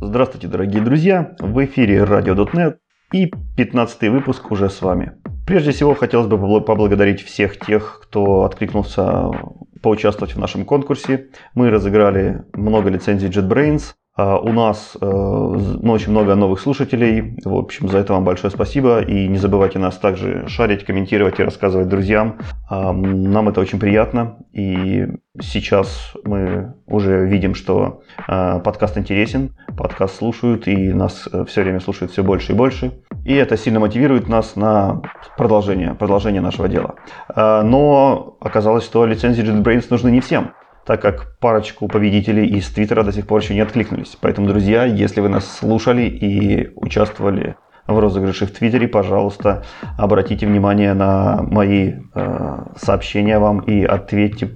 Здравствуйте, дорогие друзья! В эфире Radio.net и 15 выпуск уже с вами. Прежде всего, хотелось бы поблагодарить всех тех, кто откликнулся поучаствовать в нашем конкурсе. Мы разыграли много лицензий JetBrains, у нас э, ну, очень много новых слушателей. В общем, за это вам большое спасибо. И не забывайте нас также шарить, комментировать и рассказывать друзьям. А, нам это очень приятно. И сейчас мы уже видим, что а, подкаст интересен, подкаст слушают, и нас э, все время слушают все больше и больше. И это сильно мотивирует нас на продолжение, продолжение нашего дела. Но оказалось, что лицензии JetBrains нужны не всем так как парочку победителей из Твиттера до сих пор еще не откликнулись. Поэтому, друзья, если вы нас слушали и участвовали в розыгрыше в Твиттере, пожалуйста, обратите внимание на мои э, сообщения вам и ответьте,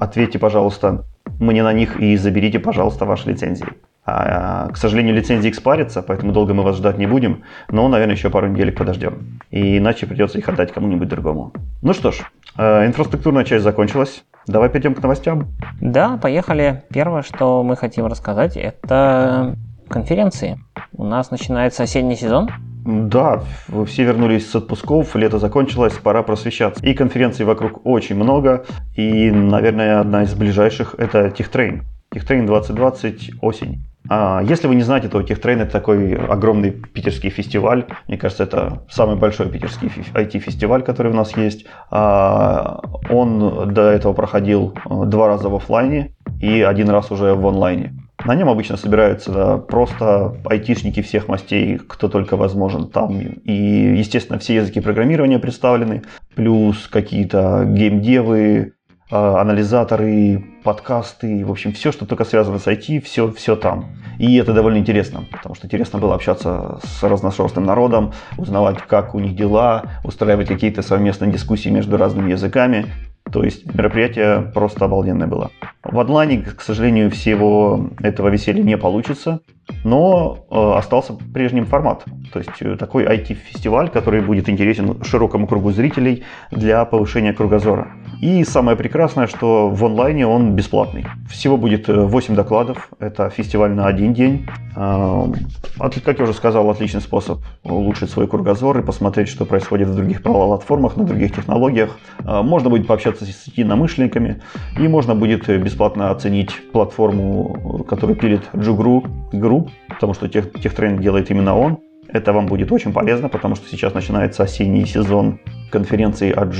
ответьте, пожалуйста, мне на них и заберите, пожалуйста, ваши лицензии. А, к сожалению, лицензии экспарятся, поэтому долго мы вас ждать не будем, но, наверное, еще пару недель подождем. И иначе придется их отдать кому-нибудь другому. Ну что ж, э, инфраструктурная часть закончилась. Давай перейдем к новостям. Да, поехали. Первое, что мы хотим рассказать, это конференции. У нас начинается осенний сезон. Да, все вернулись с отпусков, лето закончилось, пора просвещаться. И конференций вокруг очень много, и, наверное, одна из ближайших – это TechTrain. TechTrain 2020 осень. А если вы не знаете, то TechTrain это такой огромный питерский фестиваль. Мне кажется, это самый большой питерский IT-фестиваль, который у нас есть. А он до этого проходил э, два раза в офлайне и один раз уже в онлайне. На нем обычно собираются просто айтишники всех мастей, кто только возможен там. И, естественно, все языки программирования представлены, плюс какие-то геймдевы, анализаторы, подкасты, в общем, все, что только связано с IT, все, все там. И это довольно интересно, потому что интересно было общаться с разношерстным народом, узнавать, как у них дела, устраивать какие-то совместные дискуссии между разными языками. То есть мероприятие просто обалденное было. В онлайне, к сожалению, всего этого веселья не получится, но э, остался прежним формат. То есть э, такой IT-фестиваль, который будет интересен широкому кругу зрителей для повышения кругозора. И самое прекрасное, что в онлайне он бесплатный. Всего будет 8 э, докладов. Это фестиваль на один день. Как я уже сказал, отличный способ улучшить свой кругозор и посмотреть, что происходит в других платформах, на других технологиях. Можно будет пообщаться с единомышленниками и можно будет бесплатно оценить платформу, которую пилит Джугру Group, потому что тех, техтрейн делает именно он. Это вам будет очень полезно, потому что сейчас начинается осенний сезон конференции от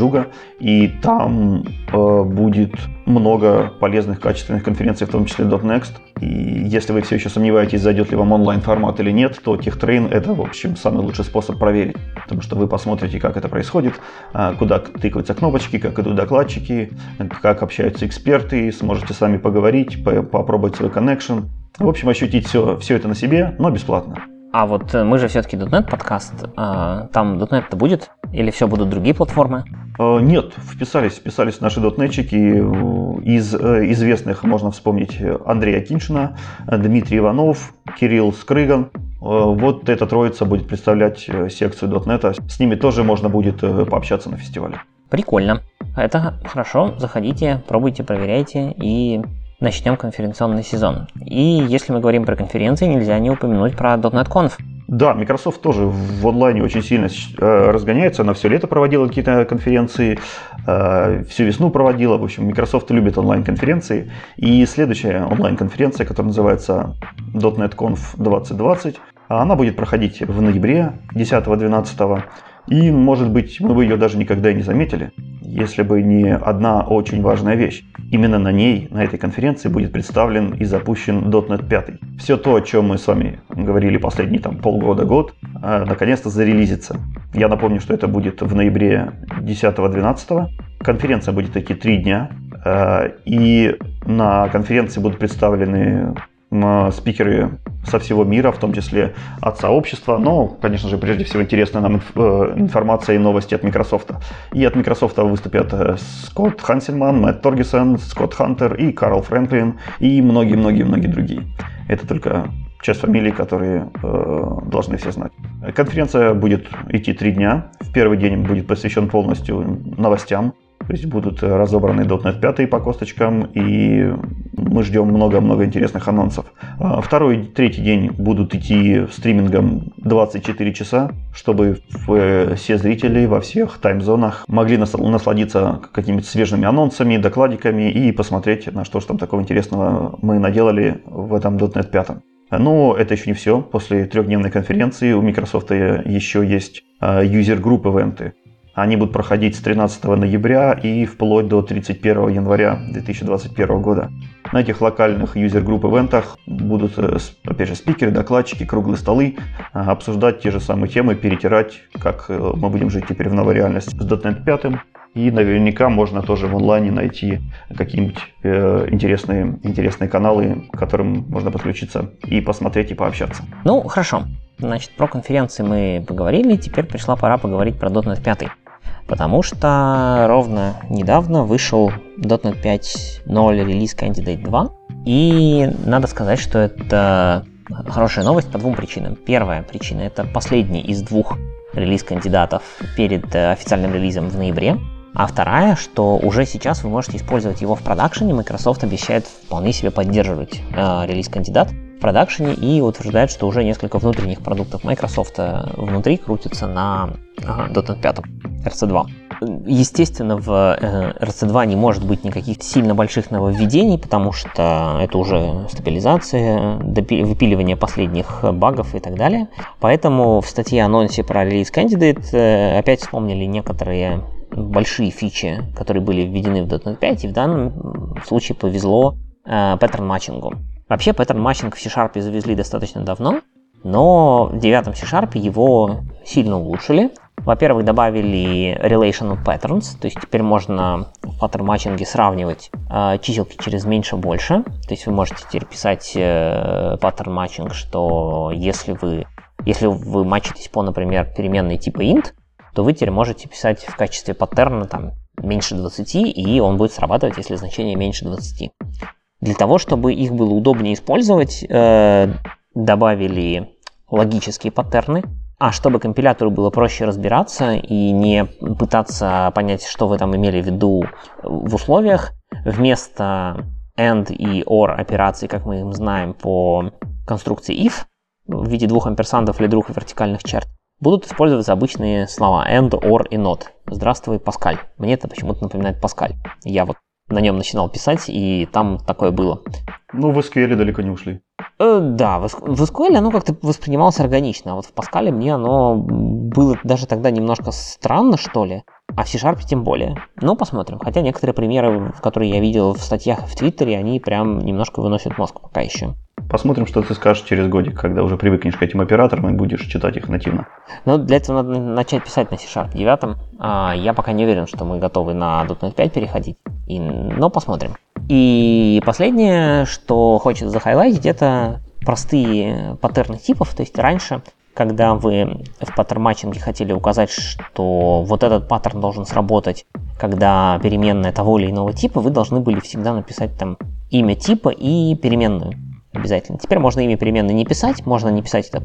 и там э, будет много полезных, качественных конференций, в том числе .next. И если вы все еще сомневаетесь, зайдет ли вам онлайн-формат или нет, то TechTrain — это, в общем, самый лучший способ проверить. Потому что вы посмотрите, как это происходит, э, куда тыкаются кнопочки, как идут докладчики, как общаются эксперты, сможете сами поговорить, попробовать свой connection. В общем, ощутить все, все это на себе, но бесплатно. А вот э, мы же все-таки .NET подкаст. А, там .NET-то будет? Или все будут другие платформы? Э, нет, вписались, вписались наши дотнетчики. Из э, известных можно вспомнить Андрея Киншина, Дмитрий Иванов, Кирилл Скрыган. Вот эта троица будет представлять секцию .NET. С ними тоже можно будет пообщаться на фестивале. Прикольно. Это хорошо. Заходите, пробуйте, проверяйте и начнем конференционный сезон. И если мы говорим про конференции, нельзя не упомянуть про .NET Conf. Да, Microsoft тоже в онлайне очень сильно э, разгоняется. Она все лето проводила какие-то конференции, э, всю весну проводила. В общем, Microsoft любит онлайн-конференции. И следующая онлайн-конференция, которая называется .NET Conf 2020, она будет проходить в ноябре 10-12. И, может быть, мы бы ее даже никогда и не заметили, если бы не одна очень важная вещь. Именно на ней, на этой конференции, будет представлен и запущен .NET 5. Все то, о чем мы с вами говорили последние там, полгода-год, э, наконец-то зарелизится. Я напомню, что это будет в ноябре 10-12. Конференция будет идти три дня. Э, и на конференции будут представлены спикеры со всего мира, в том числе от сообщества. Но, конечно же, прежде всего интересна нам э, информация и новости от Microsoft. И от Microsoft выступят э, Скотт Хансельман, Мэтт Торгисон, Скотт Хантер и Карл Фрэнклин и многие-многие-многие другие. Это только часть фамилий, которые э, должны все знать. Конференция будет идти три дня. В первый день будет посвящен полностью новостям То есть будут разобраны .NET 5 по косточкам, и мы ждем много-много интересных анонсов. А, второй третий день будут идти стримингом 24 часа, чтобы все зрители во всех таймзонах могли насладиться какими-то свежими анонсами, докладиками и посмотреть, на что же там такого интересного мы наделали в этом .NET 5. Но это еще не все. После трехдневной конференции у Microsoft еще есть user group ивенты. Они будут проходить с 13 ноября и вплоть до 31 января 2021 года. На этих локальных user group ивентах будут, э, опять же, спикеры, докладчики, круглые столы, э, обсуждать те же самые темы, перетирать, как э, мы будем жить теперь в новой реальности с .NET 5. И наверняка можно тоже в онлайне найти какие-нибудь э, интересные, интересные каналы, к которым можно подключиться и посмотреть, и пообщаться. Ну, хорошо. Значит, про конференции мы поговорили, теперь пришла пора поговорить про .NET 5 потому что ровно недавно вышел .NET 5.0 релиз Candidate 2, и надо сказать, что это хорошая новость по двум причинам. Первая причина – это последний из двух релиз-кандидатов перед э, официальным релизом в ноябре, а вторая, что уже сейчас вы можете использовать его в продакшене. Microsoft обещает вполне себе поддерживать э, релиз-кандидат в продакшене и утверждает, что уже несколько внутренних продуктов Microsoft внутри крутятся на ага, .NET 5 RC2. Естественно, в RC2 э, не может быть никаких сильно больших нововведений, потому что это уже стабилизация, выпиливание последних багов и так далее. Поэтому в статье анонсе про Release Candidate э, опять вспомнили некоторые большие фичи, которые были введены в .NET 5, и в данном случае повезло э, паттерн матчингу. Вообще, паттерн матчинг в C-Sharp завезли достаточно давно, но в девятом C-Sharp его сильно улучшили. Во-первых, добавили relational patterns, то есть теперь можно в паттерн матчинге сравнивать э, чиселки через меньше больше. То есть вы можете теперь писать э, паттерн матчинг, что если вы, если вы матчитесь по, например, переменной типа int, то вы теперь можете писать в качестве паттерна там меньше 20, и он будет срабатывать, если значение меньше 20. Для того, чтобы их было удобнее использовать, э, добавили логические паттерны, а чтобы компилятору было проще разбираться и не пытаться понять, что вы там имели в виду в условиях, вместо AND и OR операций, как мы им знаем по конструкции if, в виде двух амперсандов или двух вертикальных черт, будут использоваться обычные слова AND, OR и NOT. Здравствуй, Паскаль. Мне это почему-то напоминает Паскаль. Я вот на нем начинал писать, и там такое было. Ну, в SQL далеко не ушли. Э, да, в SQL оно как-то воспринималось органично, а вот в Pascal мне оно было даже тогда немножко странно, что ли, а в C-Sharp тем более. Ну, посмотрим. Хотя некоторые примеры, которые я видел в статьях в Твиттере, они прям немножко выносят мозг пока еще. Посмотрим, что ты скажешь через годик, когда уже привыкнешь к этим операторам и будешь читать их нативно. Ну, для этого надо начать писать на C-Sharp 9. А, я пока не уверен, что мы готовы на .NET 5 переходить, и, но посмотрим. И последнее, что хочется захайлайтить, это простые паттерны типов. То есть раньше, когда вы в паттерн-матчинге хотели указать, что вот этот паттерн должен сработать, когда переменная того или иного типа, вы должны были всегда написать там имя типа и переменную обязательно. Теперь можно имя переменной не писать, можно не писать это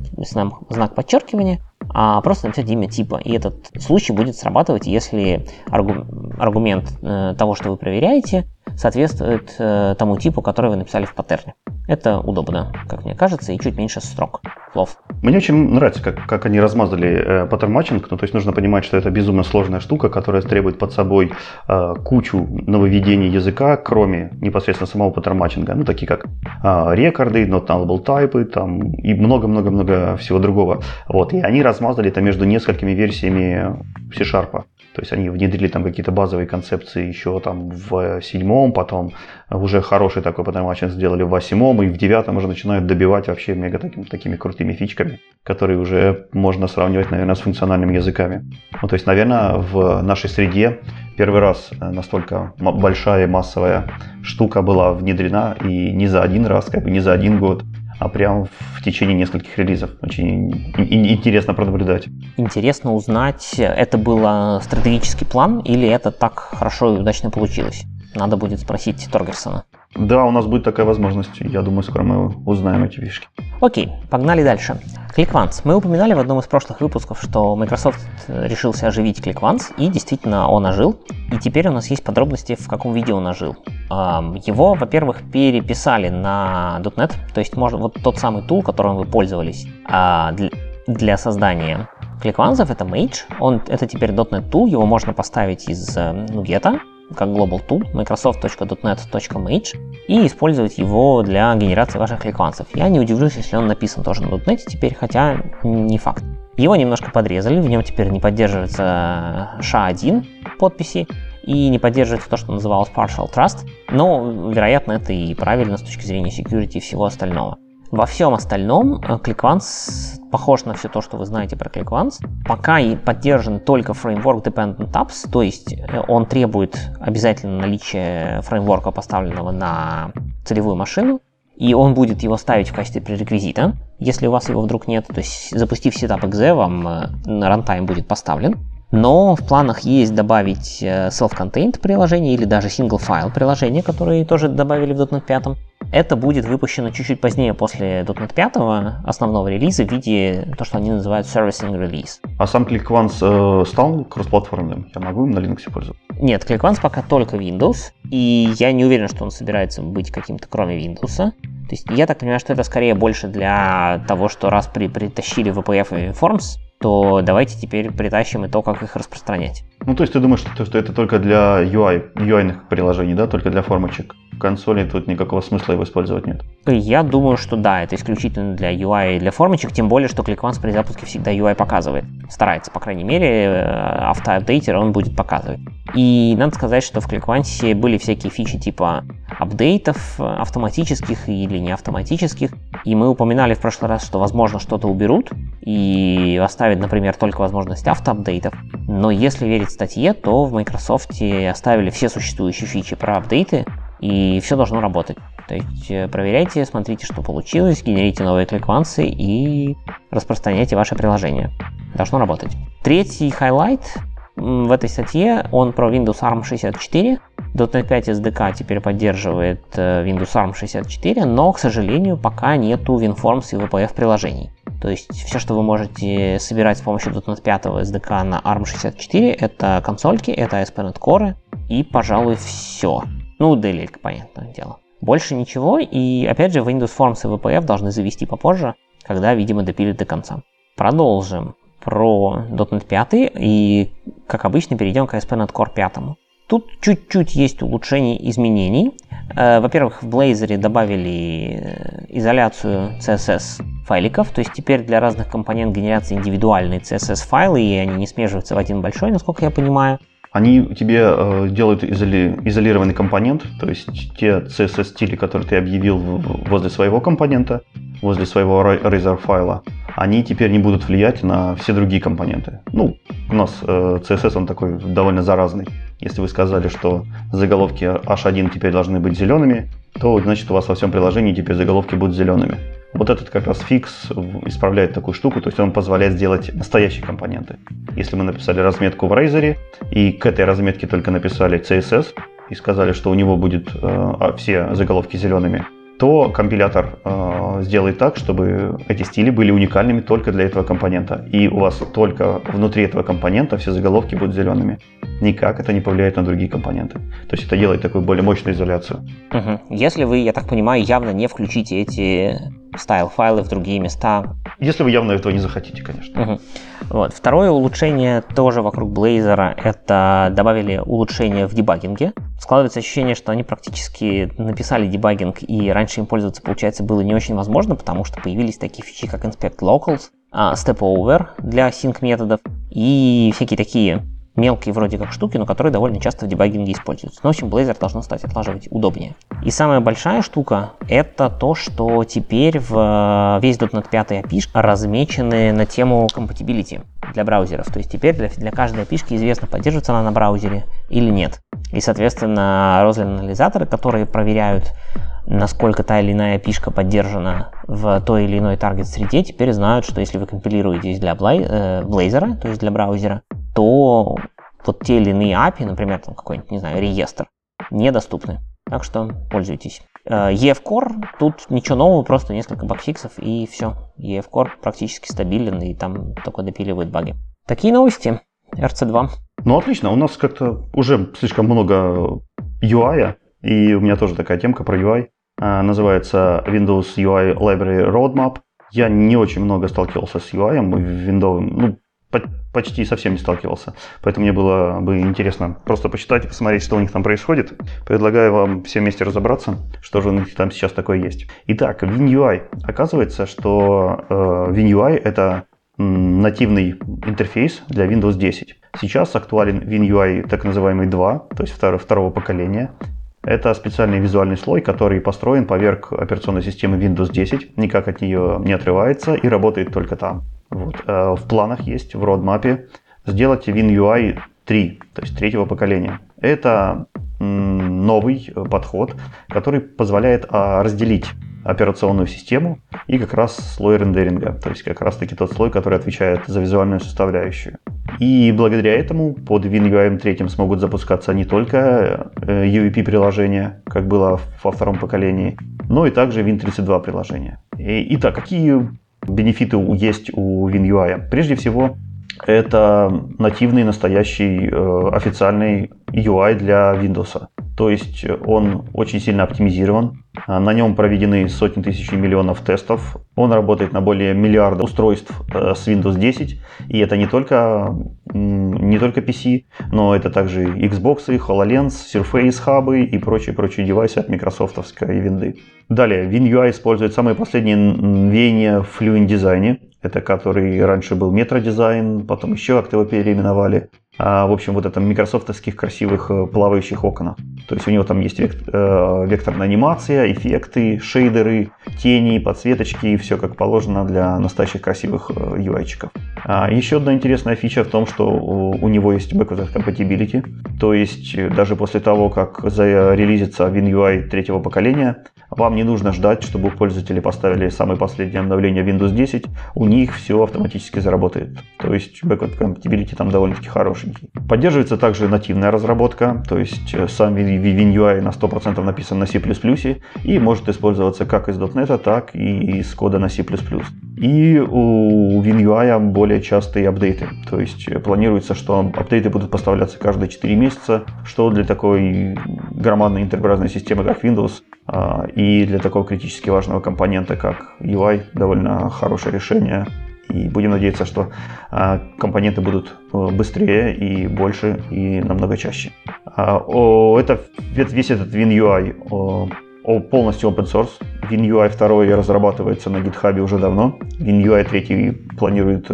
знак, подчеркивания, а просто написать имя типа. И этот случай будет срабатывать, если аргумент э, того, что вы проверяете, соответствует э, тому типу, который вы написали в паттерне. Это удобно, как мне кажется, и чуть меньше строк слов. Мне очень нравится, как, как они размазали э, паттерн матчинг. Ну, то есть нужно понимать, что это безумно сложная штука, которая требует под собой э, кучу нововведений языка, кроме непосредственно самого паттерн матчинга. Ну, такие как э, рекорды, not nullable type там, и много-много-много всего другого. Вот. И они размазали это между несколькими версиями C-Sharp. То есть они внедрили там какие-то базовые концепции еще там в седьмом, потом уже хороший такой паттерн сделали в восьмом, и в девятом уже начинают добивать вообще мега такими, такими крутыми фичками, которые уже можно сравнивать, наверное, с функциональными языками. Ну, то есть, наверное, в нашей среде первый раз настолько большая массовая штука была внедрена, и не за один раз, как бы не за один год, а прям в течение нескольких релизов. Очень интересно пронаблюдать. Интересно узнать, это был стратегический план или это так хорошо и удачно получилось? Надо будет спросить Торгерсона. Да, у нас будет такая возможность. Я думаю, скоро мы узнаем эти фишки. Окей, погнали дальше. ClickOnce. Мы упоминали в одном из прошлых выпусков, что Microsoft решился оживить ClickOnce, и действительно он ожил. И теперь у нас есть подробности, в каком виде он ожил. Его, во-первых, переписали на .NET, то есть можно вот тот самый тул, которым вы пользовались а, для создания ClickOnce, это Mage. Он, это теперь .NET Tool, его можно поставить из Nuget, как Global Tool, microsoft.net.mage, и использовать его для генерации ваших кликвансов. Я не удивлюсь, если он написан тоже на .NET теперь, хотя не факт. Его немножко подрезали, в нем теперь не поддерживается SHA-1 подписи, и не поддерживается то, что называлось Partial Trust, но, вероятно, это и правильно с точки зрения security и всего остального. Во всем остальном ClickOnce э, похож на все то, что вы знаете про ClickOnce. Пока и поддержан только Framework Dependent Apps, то есть э, он требует обязательно наличия фреймворка, поставленного на целевую машину, и он будет его ставить в качестве пререквизита, если у вас его вдруг нет. То есть запустив setup.exe, вам э, рантайм будет поставлен. Но в планах есть добавить self-contained приложение или даже single file приложение, которые тоже добавили в .NET 5. Это будет выпущено чуть-чуть позднее после .NET 5 основного релиза в виде то, что они называют Servicing Release. А сам ClickOnce э, стал кроссплатформенным? Я могу им на Linux пользоваться? Нет, ClickOnce пока только Windows, и я не уверен, что он собирается быть каким-то кроме Windows. То есть я так понимаю, что это скорее больше для того, что раз при, притащили VPF и Forms, то давайте теперь притащим и то, как их распространять. Ну, то есть ты думаешь, что, что это только для UI, UI приложений, да, только для формочек? Консоли тут никакого смысла его использовать нет. Я думаю, что да, это исключительно для UI и для формочек, тем более, что ClickOnce при запуске всегда UI показывает. Старается, по крайней мере, э, автоапдейтер он будет показывать. И надо сказать, что в ClickOnce были всякие фичи типа апдейтов автоматических или не автоматических. И мы упоминали в прошлый раз, что, возможно, что-то уберут и оставят, например, только возможность автоапдейтов. Но если верить статье, то в Microsoft оставили все существующие фичи про апдейты, и все должно работать. То есть э, проверяйте, смотрите, что получилось, генерите новые ClickOnce ы и распространяйте ваше приложение. Должно работать. Третий хайлайт в этой статье, он про Windows ARM 64. .NET 5 SDK теперь поддерживает э, Windows ARM 64, но, к сожалению, пока нету WinForms и VPF приложений. То есть все, что вы можете собирать с помощью .NET 5 SDK на ARM 64, это консольки, это ASP.NET Core и, пожалуй, все. Ну, делилька, понятное дело. Больше ничего, и опять же Windows Forms и VPF должны завести попозже, когда, видимо, допилят до конца. Продолжим про .NET 5 и, как обычно, перейдем к ASP.NET Core 5. Тут чуть-чуть есть улучшений, изменений. Э, во-первых, в Blazor добавили э, изоляцию CSS файликов, то есть теперь для разных компонент генерации индивидуальные CSS файлы, и они не смеживаются в один большой, насколько я понимаю. Они тебе э, делают изоли, изолированный компонент, то есть те CSS-стили, которые ты объявил возле своего компонента, возле своего Razor файла, они теперь не будут влиять на все другие компоненты. Ну, у нас э, CSS, он такой довольно заразный. Если вы сказали, что заголовки H1 теперь должны быть зелеными, то значит у вас во всем приложении теперь заголовки будут зелеными. Вот этот как раз фикс исправляет такую штуку, то есть он позволяет сделать настоящие компоненты. Если мы написали разметку в Razer и к этой разметке только написали CSS и сказали, что у него будет э, а, все заголовки зелеными, то компилятор э, сделает так, чтобы эти стили были уникальными только для этого компонента. И у вас только внутри этого компонента все заголовки будут зелеными. Никак это не повлияет на другие компоненты. То есть это делает такую более мощную изоляцию. Угу. Если вы, я так понимаю, явно не включите эти стайл-файлы в другие места. Если вы явно этого не захотите, конечно. Угу. Вот. Второе улучшение тоже вокруг Blazor – это добавили улучшение в дебагинге. Складывается ощущение, что они практически написали дебагинг, и раньше им пользоваться, получается, было не очень возможно, потому что появились такие фичи, как Inspect Locals, а, Step Over для sync методов и всякие такие мелкие вроде как штуки, но которые довольно часто в дебагинге используются. Но, в общем, Blazor должно стать отлаживать удобнее. И самая большая штука — это то, что теперь в весь .NET 5 API размечены на тему compatibility для браузеров. То есть теперь для, для каждой API известно, поддерживается она на браузере или нет. И, соответственно, розлин-анализаторы, которые проверяют, насколько та или иная API поддержана в той или иной таргет-среде, теперь знают, что если вы компилируетесь для э, Blazor, то есть для браузера, то вот те или иные API, например, там какой-нибудь, не знаю, реестр, недоступны. Так что пользуйтесь. EF Core, тут ничего нового, просто несколько багфиксов и все. EF Core практически стабилен и там только допиливает баги. Такие новости. RC2. Ну, отлично. У нас как-то уже слишком много UI, и у меня тоже такая темка про UI. А, называется Windows UI Library Roadmap. Я не очень много сталкивался с UI в Windows, ну, почти совсем не сталкивался. Поэтому мне было бы интересно просто почитать посмотреть, что у них там происходит. Предлагаю вам все вместе разобраться, что же у них там сейчас такое есть. Итак, WinUI. Оказывается, что э, WinUI это нативный интерфейс для Windows 10. Сейчас актуален WinUI так называемый 2, то есть второго, второго поколения. Это специальный визуальный слой, который построен поверх операционной системы Windows 10, никак от нее не отрывается и работает только там. Вот. Э, в планах есть, в родмапе, сделать WinUI 3, то есть третьего поколения. Это новый подход, который позволяет а, разделить операционную систему и как раз слой рендеринга, то есть как раз таки тот слой, который отвечает за визуальную составляющую. И благодаря этому под WinUI 3 смогут запускаться не только э, UVP-приложения, как было во втором поколении, но и также Win32 приложения. Итак, какие бенефиты есть у WinUI? Прежде всего, это нативный настоящий э, официальный UI для Windows. То есть он очень сильно оптимизирован. А, на нем проведены сотни тысяч и миллионов тестов. Он работает на более миллиарда устройств э, с Windows 10. И это не только, не только PC, но это также Xbox, HoloLens, Surface Hub и прочие-прочие девайсы от Microsoft винды. Далее, WinUI использует самые последние веяния в Fluent дизайне. Это который раньше был Metro дизайн, потом еще как-то его переименовали а, в общем, вот это микрософтовских красивых э, плавающих окон. То есть у него там есть э, векторная анимация, эффекты, шейдеры, тени, подсветочки, и все как положено для настоящих красивых UI-чиков. Э, а еще одна интересная фича в том, что у него есть backward compatibility, то есть даже после того, как зарелизится WinUI третьего поколения, вам не нужно ждать, чтобы пользователи поставили самое последнее обновление Windows 10, у них все автоматически заработает. То есть backward compatibility там довольно-таки хорошенький. Поддерживается также нативная разработка, то есть э, сам WinUI на 100% написан на C++ и может использоваться как из .NET, так и из кода на C++. И у WinUI более частые апдейты, то есть э, планируется, что апдейты будут поставляться каждые 4 месяца, что для такой громадной интерпрайзной системы, как Windows, а, и для такого критически важного компонента, как UI, довольно хорошее решение. И будем надеяться, что а, компоненты будут э, быстрее и больше и намного чаще. А, это, весь этот WinUI полностью open source. WinUI 2 разрабатывается на GitHub уже давно. WinUI 3 планирует э,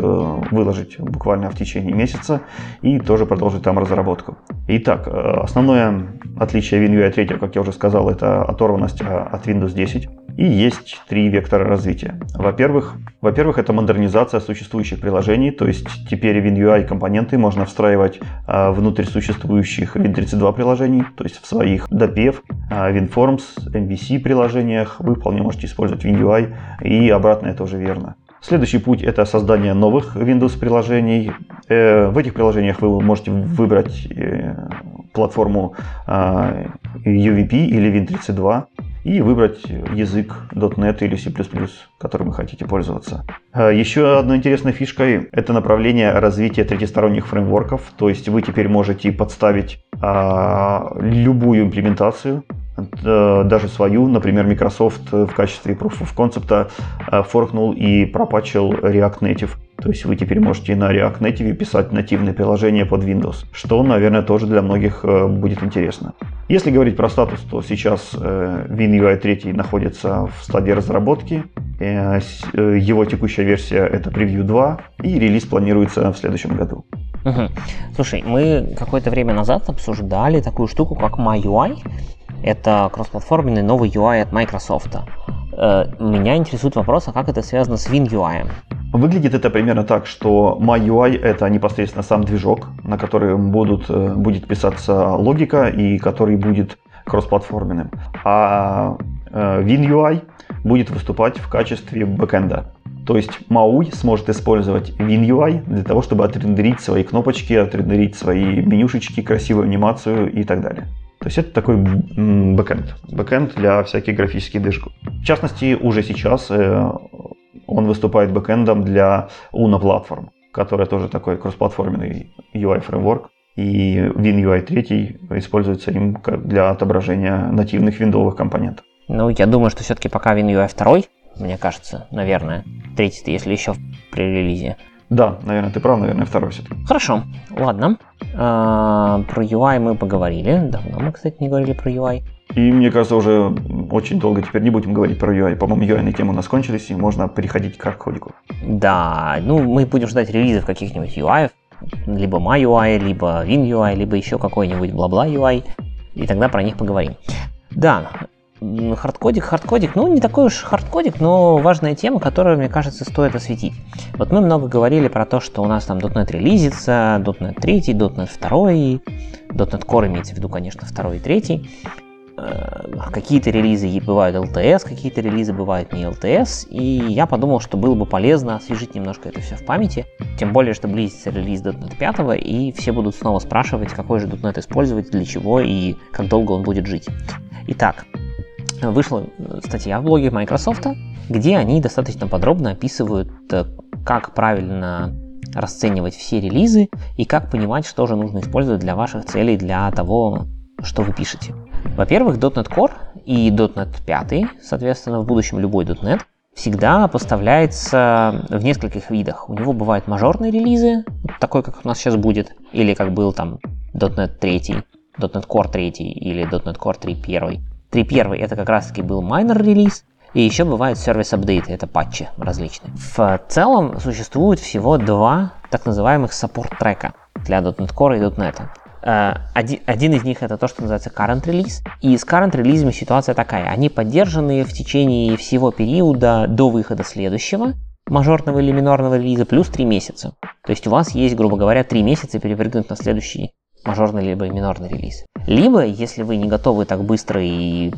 выложить буквально в течение месяца и тоже продолжить там разработку. Итак, э, основное отличие WinUI 3, как я уже сказал, это оторванность а, от Windows 10. И есть три вектора развития. Во-первых, во-первых, это модернизация существующих приложений, то есть теперь WinUI компоненты можно встраивать а, внутрь существующих Win32 приложений, то есть в своих DAPEV, а, WinForms, MVC приложениях вы вполне можете использовать WinUI, и обратно это уже верно. Следующий путь это создание новых Windows приложений. Э, в этих приложениях вы можете выбрать э, платформу а, UVP или Win32 и выбрать язык .NET или C++, которым вы хотите пользоваться. А, еще одной интересной фишкой – это направление развития третьесторонних фреймворков, то есть вы теперь можете подставить а, любую имплементацию, даже свою, например, Microsoft в качестве Proof of Concept а, форкнул и пропачил React Native. То есть вы теперь можете на React Native писать нативные приложения под Windows, что, наверное, тоже для многих э, будет интересно. Если говорить про статус, то сейчас э, WinUI 3 находится в стадии разработки. Э, его текущая версия это Preview 2 и релиз планируется в следующем году. Угу. Слушай, мы какое-то время назад обсуждали такую штуку, как MyUI. Это кроссплатформенный новый UI от Microsoft. Меня интересует вопрос, а как это связано с WinUI? Выглядит это примерно так, что MyUI это непосредственно сам движок, на котором будут, э, будет писаться логика и который будет кроссплатформенным. А э, WinUI будет выступать в качестве бэкэнда. То есть MAUI сможет использовать WinUI для того, чтобы отрендерить свои кнопочки, отрендерить свои менюшечки, красивую анимацию и так далее. То есть это такой бэкэнд. Бэкэнд для всяких графических движков. В частности, уже сейчас э, он выступает бэкэндом для Uno Platform, которая тоже такой кроссплатформенный UI фреймворк. И WinUI 3 используется им для отображения нативных виндовых компонентов. Ну, я думаю, что все-таки пока WinUI 2, мне кажется, наверное. Третий, если еще при релизе. Да, наверное, ты прав, наверное, второй все-таки. Хорошо, ладно. А, про UI мы поговорили. Давно мы, кстати, не говорили про UI. И мне кажется, уже очень долго теперь не будем говорить про UI. По-моему, UI темы у нас кончились, и можно переходить к арт-кодику. Да, ну мы будем ждать релизов каких-нибудь UI, либо MAUI, либо WinUI, либо еще какой-нибудь бла-бла UI, и тогда про них поговорим. Да, Хардкодик, хардкодик, ну не такой уж хардкодик, но важная тема, которую, мне кажется, стоит осветить. Вот мы много говорили про то, что у нас там .NET релизится, .NET 3, .NET 2, .NET Core имеется в виду, конечно, 2 и 3. Э, какие-то релизы бывают LTS, какие-то релизы бывают не LTS, и я подумал, что было бы полезно освежить немножко это все в памяти, тем более, что близится релиз .NET 5, и все будут снова спрашивать, какой же .NET использовать, для чего и как долго он будет жить. Итак, вышла статья в блоге Microsoft, где они достаточно подробно описывают, э, как правильно расценивать все релизы и как понимать, что же нужно использовать для ваших целей, для того, что вы пишете. Во-первых, .NET Core и .NET 5, соответственно, в будущем любой .NET, всегда поставляется в нескольких видах. У него бывают мажорные релизы, такой, как у нас сейчас будет, или как был там .NET 3, .NET Core 3 или .NET Core 3 1. 3.1 это как раз таки был майнер релиз, и еще бывают сервис-апдейты, это патчи различные. В целом существует всего два так называемых саппорт-трека для .NET Core и .NET. Э, один, один из них это то, что называется current release. И с current релизами ситуация такая. Они поддержаны в течение всего периода до выхода следующего мажорного или минорного релиза плюс 3 месяца. То есть у вас есть, грубо говоря, 3 месяца перепрыгнуть на следующий мажорный либо минорный релиз. Либо, если вы не готовы так быстро и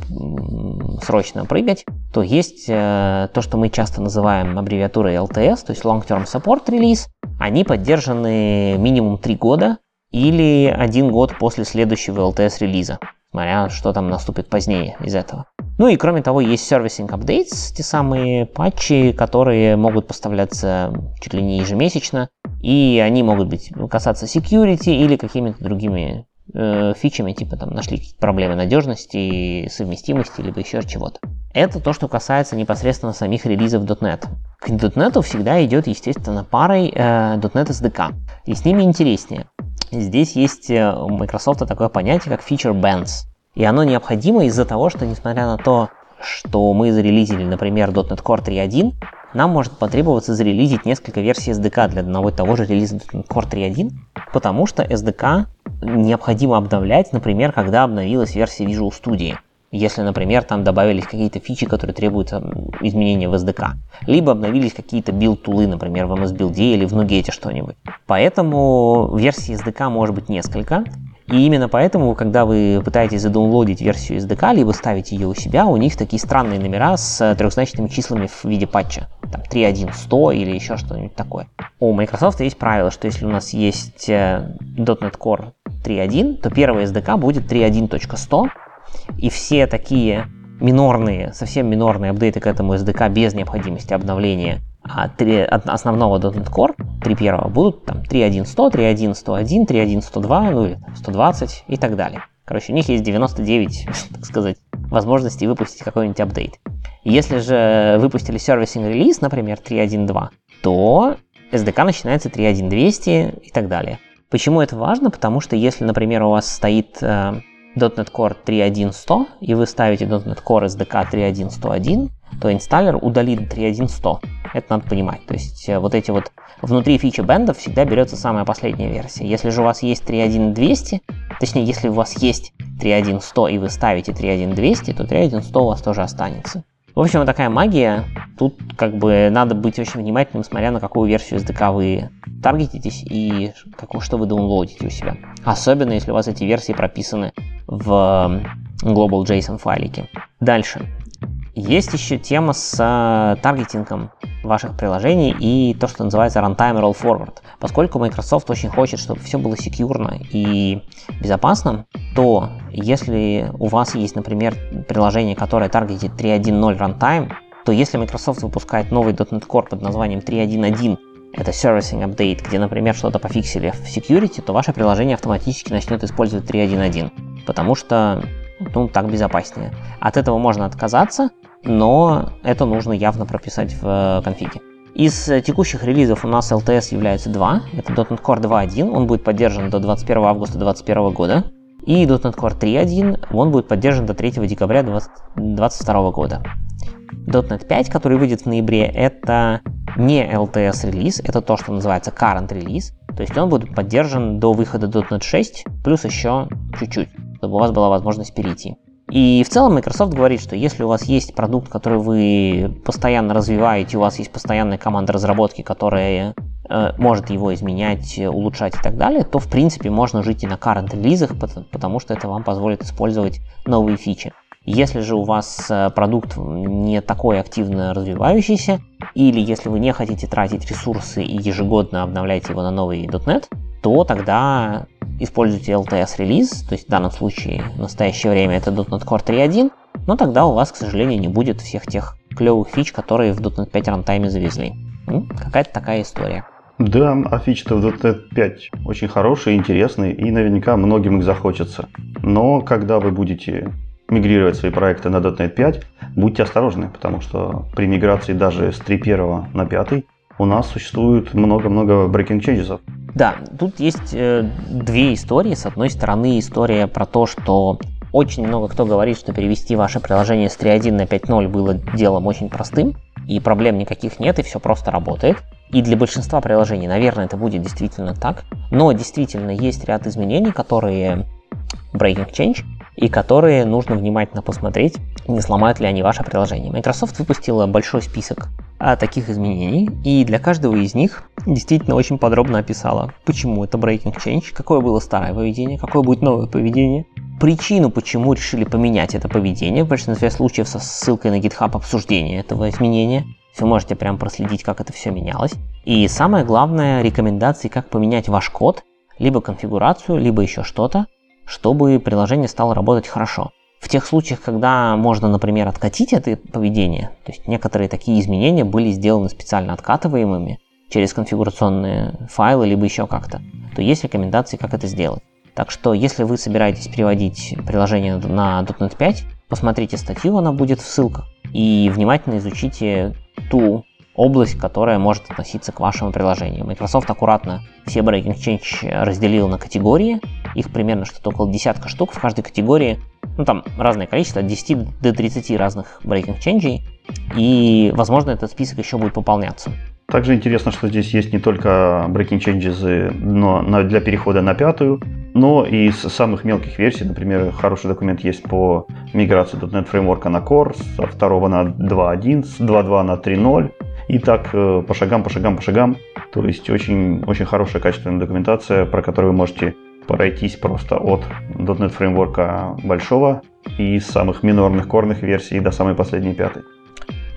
срочно прыгать, то есть э, то, что мы часто называем аббревиатурой LTS, то есть Long Term Support Release. Они поддержаны минимум 3 года или один год после следующего LTS релиза, смотря что там наступит позднее из этого. Ну и кроме того, есть Servicing Updates, те самые патчи, которые могут поставляться чуть ли не ежемесячно, и они могут быть касаться security или какими-то другими э, фичами, типа там нашли проблемы надежности, совместимости, либо еще чего-то. Это то, что касается непосредственно самих релизов .NET. К .NET всегда идет, естественно, парой э, .NET SDK, и с ними интереснее. Здесь есть э, у Microsoft такое понятие, как feature bands. И оно необходимо из-за того, что несмотря на то, что мы зарелизили, например, .NET Core 3.1, нам может потребоваться зарелизить несколько версий SDK для одного и того же релиза Core 3.1, потому что SDK необходимо обновлять, например, когда обновилась версия Visual Studio. Если, например, там добавились какие-то фичи, которые требуют изменения в SDK. Либо обновились какие-то билд-тулы, например, в MSBuild или в NuGet что-нибудь. Поэтому версий SDK может быть несколько. И именно поэтому, когда вы пытаетесь задоунлодить версию SDK, либо ставить ее у себя, у них такие странные номера с трехзначными числами в виде патча. Там 3.1.100 или еще что-нибудь такое. У Microsoft есть правило, что если у нас есть э, .NET Core 3.1, то первый SDK будет 3.1.100, и все такие минорные, совсем минорные апдейты к этому SDK без необходимости обновления а 3, основного .NET Core 3.1 будут там 3.1.100, 3.1.101, 3.1.102, ну или 120 и так далее. Короче, у них есть 99, так сказать, возможностей выпустить какой-нибудь апдейт. Если же выпустили Servicing Release, например, 3.1.2, то SDK начинается 3.1.200 и так далее. Почему это важно? Потому что если, например, у вас стоит э, .NET Core 3.1.100 и вы ставите .NET Core SDK 3.1.101, то инсталлер удалит 3.1.100. Это надо понимать. То есть э, вот эти вот внутри фичи бендов всегда берется самая последняя версия. Если же у вас есть 3.1.200, точнее, если у вас есть 3.1.100 и вы ставите 3.1.200, то 3.1.100 у вас тоже останется. В общем, вот такая магия. Тут как бы надо быть очень внимательным, смотря на какую версию SDK вы таргетитесь и как, что вы даунлодите у себя. Особенно, если у вас эти версии прописаны в Global JSON файлике. Дальше. Есть еще тема с э, таргетингом ваших приложений и то, что называется runtime roll forward. Поскольку Microsoft очень хочет, чтобы все было секьюрно и безопасно, то если у вас есть, например, приложение, которое таргетит 3.1.0 runtime, то если Microsoft выпускает новый .NET Core под названием 3.1.1, это Servicing Update, где, например, что-то пофиксили в security, то ваше приложение автоматически начнет использовать 3.1.1, потому что ну, так безопаснее. От этого можно отказаться, но это нужно явно прописать в э, конфиге. Из текущих релизов у нас LTS является два. Это .NET Core 2.1, он будет поддержан до 21 августа 2021 года. И .NET Core 3.1, он будет поддержан до 3 декабря 2022 года. .NET 5, который выйдет в ноябре, это не LTS релиз, это то, что называется current релиз. То есть он будет поддержан до выхода .NET 6, плюс еще чуть-чуть, чтобы у вас была возможность перейти. И в целом Microsoft говорит, что если у вас есть продукт, который вы постоянно развиваете, у вас есть постоянная команда разработки, которая э, может его изменять, улучшать и так далее, то в принципе можно жить и на current релизах, потому что это вам позволит использовать новые фичи. Если же у вас э, продукт не такой активно развивающийся, или если вы не хотите тратить ресурсы и ежегодно обновляете его на новый .NET, то тогда используйте LTS-релиз, то есть в данном случае в настоящее время это .NET Core 3.1, но тогда у вас, к сожалению, не будет всех тех клевых фич, которые в .NET 5 рантайме завезли. Ну, какая-то такая история. Да, а фичи-то в .NET 5 очень хорошие, интересные, и наверняка многим их захочется. Но когда вы будете мигрировать свои проекты на .NET 5, будьте осторожны, потому что при миграции даже с 3.1 на 5 у нас существует много-много breaking changes. Да, тут есть э, две истории. С одной стороны, история про то, что очень много кто говорит, что перевести ваше приложение с 3.1 на 5.0 было делом очень простым, и проблем никаких нет, и все просто работает. И для большинства приложений, наверное, это будет действительно так. Но действительно есть ряд изменений, которые breaking change, и которые нужно внимательно посмотреть, не сломают ли они ваше приложение. Microsoft выпустила большой список а, таких изменений, и для каждого из них действительно очень подробно описала, почему это breaking change, какое было старое поведение, какое будет новое поведение, причину, почему решили поменять это поведение, в большинстве случаев со ссылкой на GitHub обсуждения этого изменения. Вы можете прям проследить, как это все менялось. И самое главное, рекомендации, как поменять ваш код, либо конфигурацию, либо еще что-то, чтобы приложение стало работать хорошо. В тех случаях, когда можно, например, откатить это поведение, то есть некоторые такие изменения были сделаны специально откатываемыми через конфигурационные файлы, либо еще как-то, то есть рекомендации, как это сделать. Так что, если вы собираетесь переводить приложение на .NET 5, посмотрите статью, она будет в ссылках, и внимательно изучите ту область, которая может относиться к вашему приложению. Microsoft аккуратно все Breaking Change разделил на категории. Их примерно что-то около десятка штук в каждой категории. Ну, там разное количество, от 10 до 30 разных Breaking Change. И, возможно, этот список еще будет пополняться. Также интересно, что здесь есть не только breaking changes но для перехода на пятую, но и из самых мелких версий, например, хороший документ есть по миграции .NET фреймворка на Core со 2 на 2.1, с 2.2 на 3.0, и так э, по шагам, по шагам, по шагам. То есть очень, очень хорошая качественная документация, про которую вы можете пройтись просто от .NET фреймворка большого и самых минорных корных версий до самой последней пятой.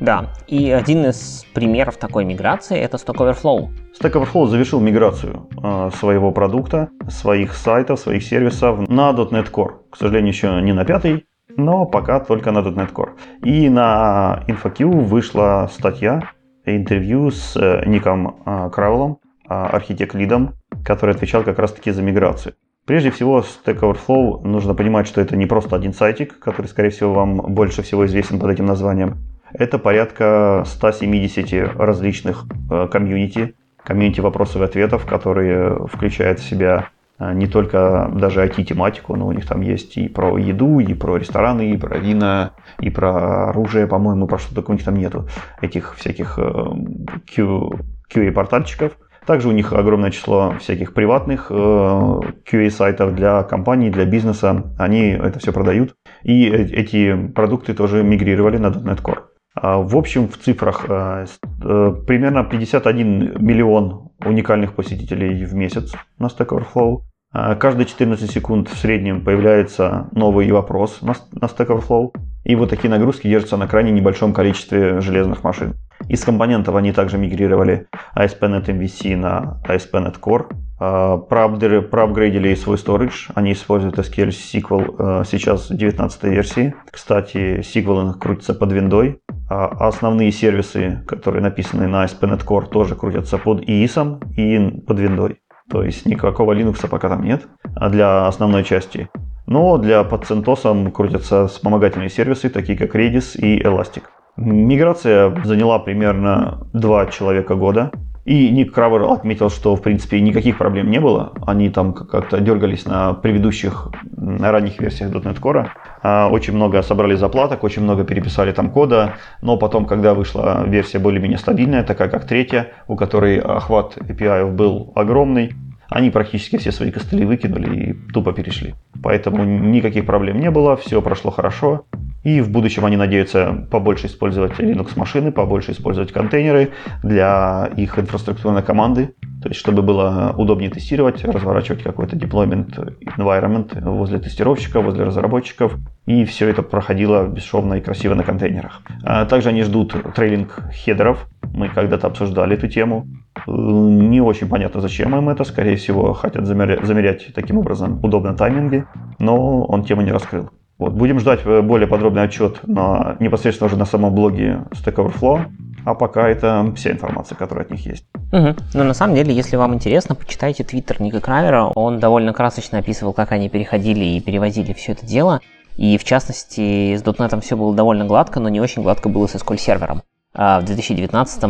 Да, и один из примеров такой миграции это Stack Overflow. Stack Overflow завершил миграцию э, своего продукта, своих сайтов, своих сервисов на .NET Core. К сожалению, еще не на пятый, но пока только на .NET Core. И на InfoQ вышла статья, интервью с э, Ником э, Краулом, э, архитект-лидом, который отвечал как раз-таки за миграцию. Прежде всего, Stack Overflow нужно понимать, что это не просто один сайтик, который, скорее всего, вам больше всего известен под этим названием. Это порядка 170 различных комьюнити, комьюнити вопросов и ответов, которые включают в себя не только даже IT-тематику, но у них там есть и про еду, и про рестораны, и про вина, и про оружие, по-моему, про что только у них там нету этих всяких QA-портальчиков. Также у них огромное число всяких приватных QA-сайтов для компаний, для бизнеса. Они это все продают. И эти продукты тоже мигрировали на .NET Core. А в общем, в цифрах примерно 51 миллион уникальных посетителей в месяц на Stack Overflow. А, каждые 14 секунд в среднем появляется новый вопрос на, Stack Overflow. И вот такие нагрузки держатся на крайне небольшом количестве железных машин. Из компонентов они также мигрировали ASP.NET MVC на ASP.NET Core. А, проапгрейдили свой storage. Они используют SQL SQL сейчас в 19 версии. Кстати, SQL у крутится под виндой. А основные сервисы, которые написаны на ASP.NET Core, тоже крутятся под IIS и под виндой. То есть никакого Linux пока там нет а для основной части. Но для под CentOS крутятся вспомогательные сервисы, такие как Redis и Elastic. Миграция заняла примерно 2 человека года. И Ник Кравер отметил, что в принципе никаких проблем не было. Они там как-то дергались на предыдущих, на ранних версиях .NET Core. А, очень много собрали заплаток, очень много переписали там кода. Но потом, когда вышла версия более-менее стабильная, такая как третья, у которой охват API был огромный, они практически все свои костыли выкинули и тупо перешли. Поэтому никаких проблем не было, все прошло хорошо. И в будущем они надеются побольше использовать Linux-машины, побольше использовать контейнеры для их инфраструктурной команды. То есть, чтобы было удобнее тестировать, разворачивать какой-то deployment environment возле тестировщика, возле разработчиков. И все это проходило бесшовно и красиво на контейнерах. А также они ждут трейлинг хедеров. Мы когда-то обсуждали эту тему. Не очень понятно, зачем им это. Скорее всего, хотят замерять, замерять таким образом удобно тайминги. Но он тему не раскрыл. Вот, будем ждать э, более подробный отчет на, непосредственно уже на самом блоге Stack Overflow. А пока это вся информация, которая от них есть. Угу. Но на самом деле, если вам интересно, почитайте твиттер Ника Кравера. Он довольно красочно описывал, как они переходили и перевозили все это дело. И в частности, с .NET все было довольно гладко, но не очень гладко было с SQL сервером. А в 2019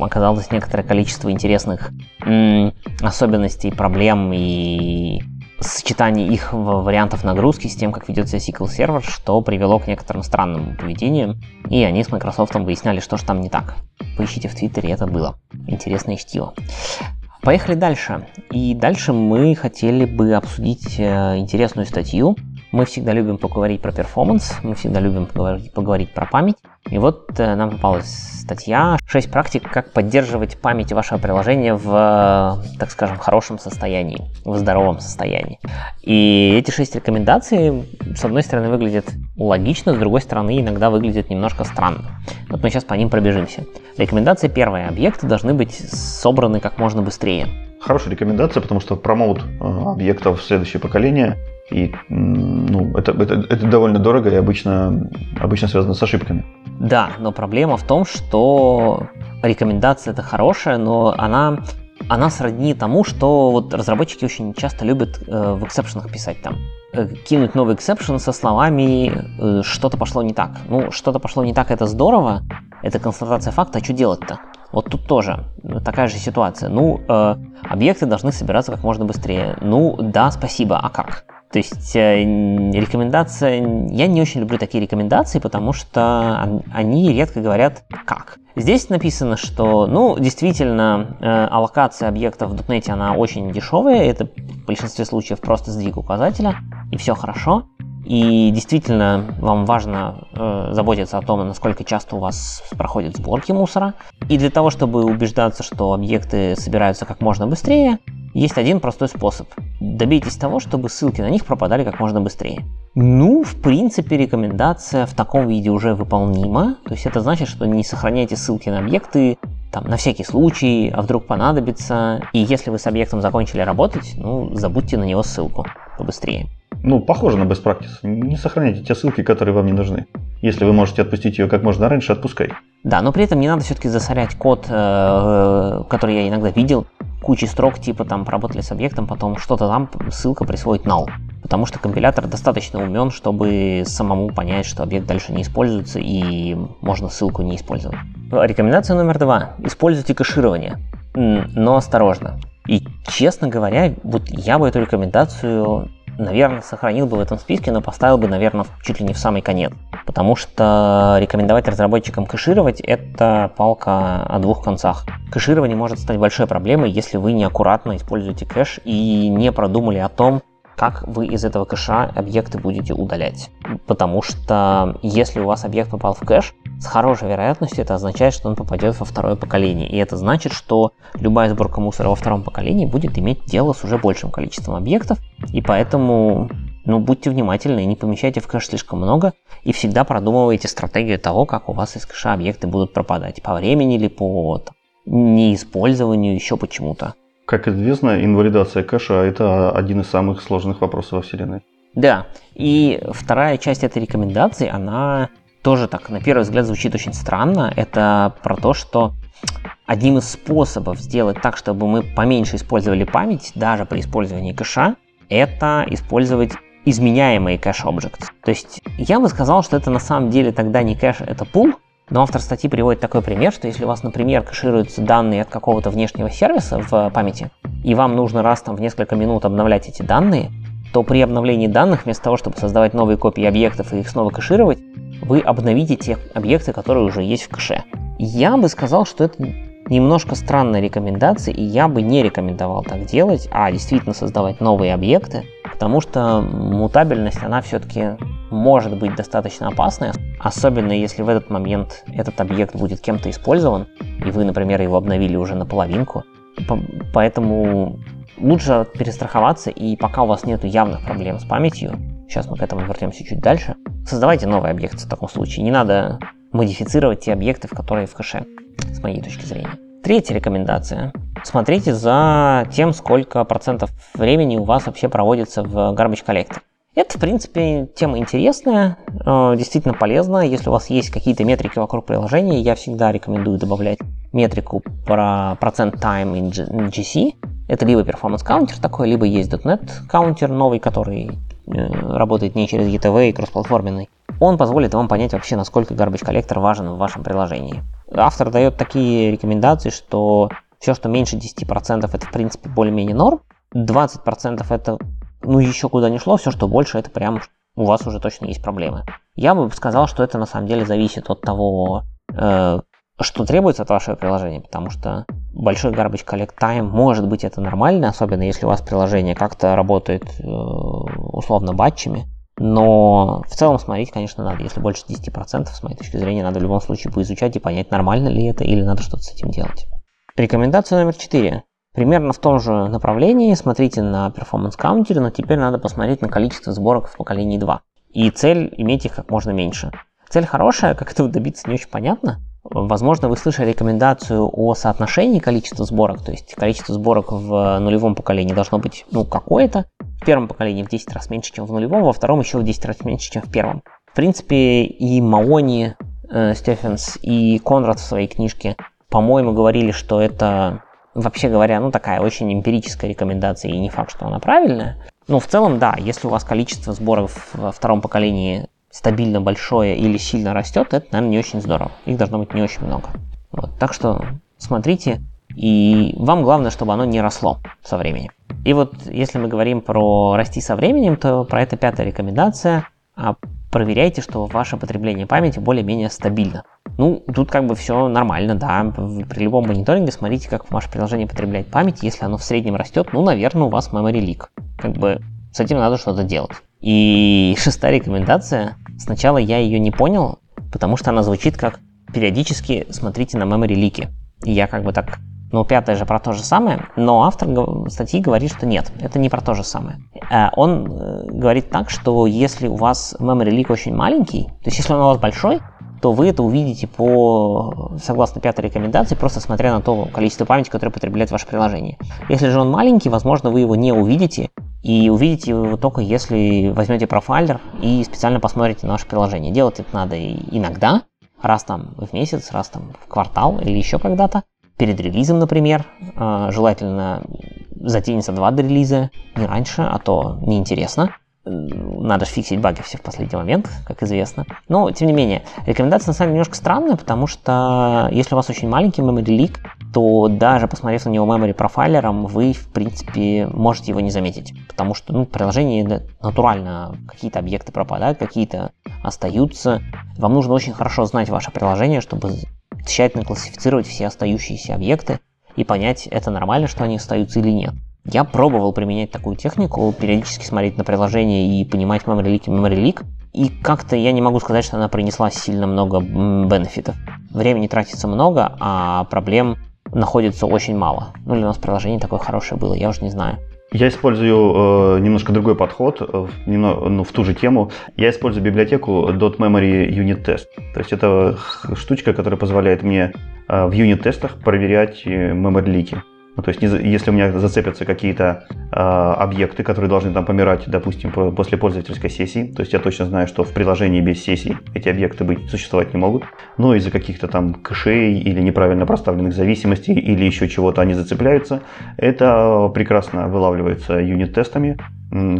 оказалось некоторое количество интересных м- особенностей, проблем и сочетание их вариантов нагрузки с тем, как ведет себя SQL сервер, что привело к некоторым странным поведениям, и они с Microsoft выясняли, что же там не так. Поищите в Твиттере, это было интересное чтиво. Поехали дальше. И дальше мы хотели бы обсудить э, интересную статью, мы всегда любим поговорить про перформанс, мы всегда любим поговорить про память. И вот э, нам попалась статья «6 практик, как поддерживать память вашего приложения в, так скажем, хорошем состоянии, в здоровом состоянии». И эти 6 рекомендаций, с одной стороны, выглядят логично, с другой стороны, иногда выглядят немножко странно. Вот мы сейчас по ним пробежимся. Рекомендация первая. Объекты должны быть собраны как можно быстрее. Хорошая рекомендация, потому что промоут э, объектов следующее поколение и ну, это, это, это довольно дорого и обычно, обычно связано с ошибками. Да, но проблема в том, что рекомендация это хорошая, но она, она сродни тому, что вот разработчики очень часто любят э, в эксепшенах писать там. Э, кинуть новый эксепшн со словами э, «что-то пошло не так». Ну, что-то пошло не так, это здорово, это констатация факта, а что делать-то? Вот тут тоже такая же ситуация. Ну, э, объекты должны собираться как можно быстрее. Ну, да, спасибо, а как? То есть э, рекомендация... Я не очень люблю такие рекомендации, потому что они редко говорят «как». Здесь написано, что, ну, действительно, э, аллокация объектов в .NET, она очень дешевая, это в большинстве случаев просто сдвиг указателя, и все хорошо. И действительно, вам важно э, заботиться о том, насколько часто у вас проходят сборки мусора. И для того, чтобы убеждаться, что объекты собираются как можно быстрее, есть один простой способ. Добейтесь того, чтобы ссылки на них пропадали как можно быстрее. Ну, в принципе, рекомендация в таком виде уже выполнима. То есть это значит, что не сохраняйте ссылки на объекты там, на всякий случай, а вдруг понадобится. И если вы с объектом закончили работать, ну, забудьте на него ссылку побыстрее. Ну, похоже на best practice. Не сохраняйте те ссылки, которые вам не нужны. Если вы можете отпустить ее как можно раньше, отпускайте. Да, но при этом не надо все-таки засорять код, э, который я иногда видел, кучи строк, типа там поработали с объектом, потом что-то там, ссылка присвоит null. Потому что компилятор достаточно умен, чтобы самому понять, что объект дальше не используется и можно ссылку не использовать. Рекомендация номер два. Используйте кэширование, но осторожно. И, честно говоря, вот я бы эту рекомендацию наверное, сохранил бы в этом списке, но поставил бы, наверное, чуть ли не в самый конец. Потому что рекомендовать разработчикам кэшировать – это палка о двух концах. Кэширование может стать большой проблемой, если вы неаккуратно используете кэш и не продумали о том, как вы из этого кэша объекты будете удалять. Потому что если у вас объект попал в кэш, с хорошей вероятностью это означает, что он попадет во второе поколение. И это значит, что любая сборка мусора во втором поколении будет иметь дело с уже большим количеством объектов. И поэтому ну, будьте внимательны, не помещайте в кэш слишком много и всегда продумывайте стратегию того, как у вас из кэша объекты будут пропадать. По времени или по там, неиспользованию, еще почему-то. Как известно, инвалидация кэша – это один из самых сложных вопросов во Вселенной. Да, и вторая часть этой рекомендации, она тоже так, на первый взгляд, звучит очень странно. Это про то, что одним из способов сделать так, чтобы мы поменьше использовали память, даже при использовании кэша, это использовать изменяемые кэш-объекты. То есть я бы сказал, что это на самом деле тогда не кэш, это пул, но автор статьи приводит такой пример, что если у вас, например, кэшируются данные от какого-то внешнего сервиса в памяти, и вам нужно раз там в несколько минут обновлять эти данные, то при обновлении данных, вместо того, чтобы создавать новые копии объектов и их снова кэшировать, вы обновите те объекты, которые уже есть в кэше. Я бы сказал, что это немножко странная рекомендация, и я бы не рекомендовал так делать, а действительно создавать новые объекты, потому что мутабельность, она все-таки может быть достаточно опасной, особенно если в этот момент этот объект будет кем-то использован, и вы, например, его обновили уже наполовинку. Поэтому лучше перестраховаться, и пока у вас нет явных проблем с памятью, сейчас мы к этому вернемся чуть дальше, создавайте новый объект в таком случае. Не надо модифицировать те объекты, в которые в кэше, с моей точки зрения. Третья рекомендация. Смотрите за тем, сколько процентов времени у вас вообще проводится в Garbage Collector. Это, в принципе, тема интересная, э, действительно полезная. Если у вас есть какие-то метрики вокруг приложения, я всегда рекомендую добавлять метрику про процент time in GC. Это либо performance counter такой, либо есть .NET counter новый, который э, работает не через GTV и кроссплатформенный. Он позволит вам понять вообще, насколько Garbage Collector важен в вашем приложении. Автор дает такие рекомендации, что все, что меньше 10%, это в принципе более-менее норм. 20% это ну еще куда не шло, все, что больше, это прям у вас уже точно есть проблемы. Я бы сказал, что это на самом деле зависит от того, э, что требуется от вашего приложения, потому что большой garbage collect time, может быть, это нормально, особенно если у вас приложение как-то работает э, условно батчами, но в целом смотреть, конечно, надо. Если больше 10%, с моей точки зрения, надо в любом случае поизучать и понять, нормально ли это или надо что-то с этим делать. Рекомендация номер 4. Примерно в том же направлении смотрите на performance counter, но теперь надо посмотреть на количество сборок в поколении 2. И цель иметь их как можно меньше. Цель хорошая, как этого добиться не очень понятно. Возможно, вы слышали рекомендацию о соотношении количества сборок, то есть количество сборок в нулевом поколении должно быть ну, какое-то. В первом поколении в 10 раз меньше, чем в нулевом, во втором еще в 10 раз меньше, чем в первом. В принципе, и Маони, э, Стефенс, и Конрад в своей книжке, по-моему, говорили, что это вообще говоря, ну такая очень эмпирическая рекомендация, и не факт, что она правильная. Но в целом, да, если у вас количество сборов во втором поколении стабильно большое или сильно растет, это, наверное, не очень здорово. Их должно быть не очень много. Вот, так что смотрите, и вам главное, чтобы оно не росло со временем. И вот если мы говорим про расти со временем, то про это пятая рекомендация. А проверяйте, что ваше потребление памяти более-менее стабильно. Ну, тут как бы все нормально, да. При любом мониторинге смотрите, как ваше приложение потребляет память. Если оно в среднем растет, ну, наверное, у вас memory leak. Как бы с этим надо что-то делать. И шестая рекомендация. Сначала я ее не понял, потому что она звучит как периодически смотрите на memory лики. И я как бы так ну, пятое же про то же самое, но автор статьи говорит, что нет, это не про то же самое. Э, он э, говорит так, что если у вас memory leak очень маленький, то есть если он у вас большой, то вы это увидите по, согласно пятой рекомендации, просто смотря на то количество памяти, которое потребляет ваше приложение. Если же он маленький, возможно, вы его не увидите, и увидите его только если возьмете профайлер и специально посмотрите на ваше приложение. Делать это надо иногда, раз там в месяц, раз там в квартал или еще когда-то перед релизом, например. А, желательно затенится два до релиза, не раньше, а то неинтересно. Надо же фиксить баги все в последний момент, как известно. Но, тем не менее, рекомендация на самом деле немножко странная, потому что если у вас очень маленький memory leak, то даже посмотрев на него memory профайлером, вы, в принципе, можете его не заметить. Потому что ну, в приложении натурально какие-то объекты пропадают, какие-то остаются. Вам нужно очень хорошо знать ваше приложение, чтобы тщательно классифицировать все остающиеся объекты и понять, это нормально, что они остаются или нет. Я пробовал применять такую технику, периодически смотреть на приложение и понимать memory leak и memory leak, и как-то я не могу сказать, что она принесла сильно много бенефитов. Времени тратится много, а проблем находится очень мало. Ну или у нас приложение такое хорошее было, я уже не знаю. Я использую э, немножко другой подход э, немного, ну, в ту же тему. Я использую библиотеку .memory unit test. То есть это штучка, которая позволяет мне э, в юнит-тестах проверять э, memory лики. Ну, то есть, если у меня зацепятся какие-то э, объекты, которые должны там помирать, допустим, после пользовательской сессии, то есть я точно знаю, что в приложении без сессий эти объекты быть существовать не могут, но из-за каких-то там кэшей или неправильно проставленных зависимостей или еще чего-то они зацепляются, это прекрасно вылавливается юнит-тестами,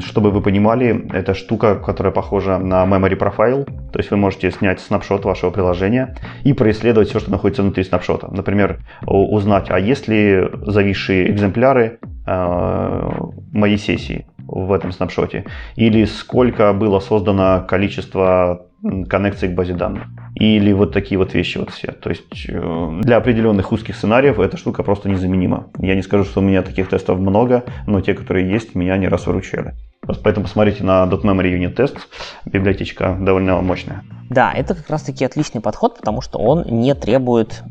чтобы вы понимали, это штука, которая похожа на memory profile, то есть вы можете снять снапшот вашего приложения и происследовать все, что находится внутри снапшота. Например, узнать, а есть ли зависшие экземпляры э, моей сессии в этом снапшоте, или сколько было создано количество коннекций к базе данных. Или вот такие вот вещи вот все. То есть э, для определенных узких сценариев эта штука просто незаменима. Я не скажу, что у меня таких тестов много, но те, которые есть, меня не раз выручали. Поэтому посмотрите на .memory unit test, библиотечка довольно мощная. Да, это как раз таки отличный подход, потому что он не требует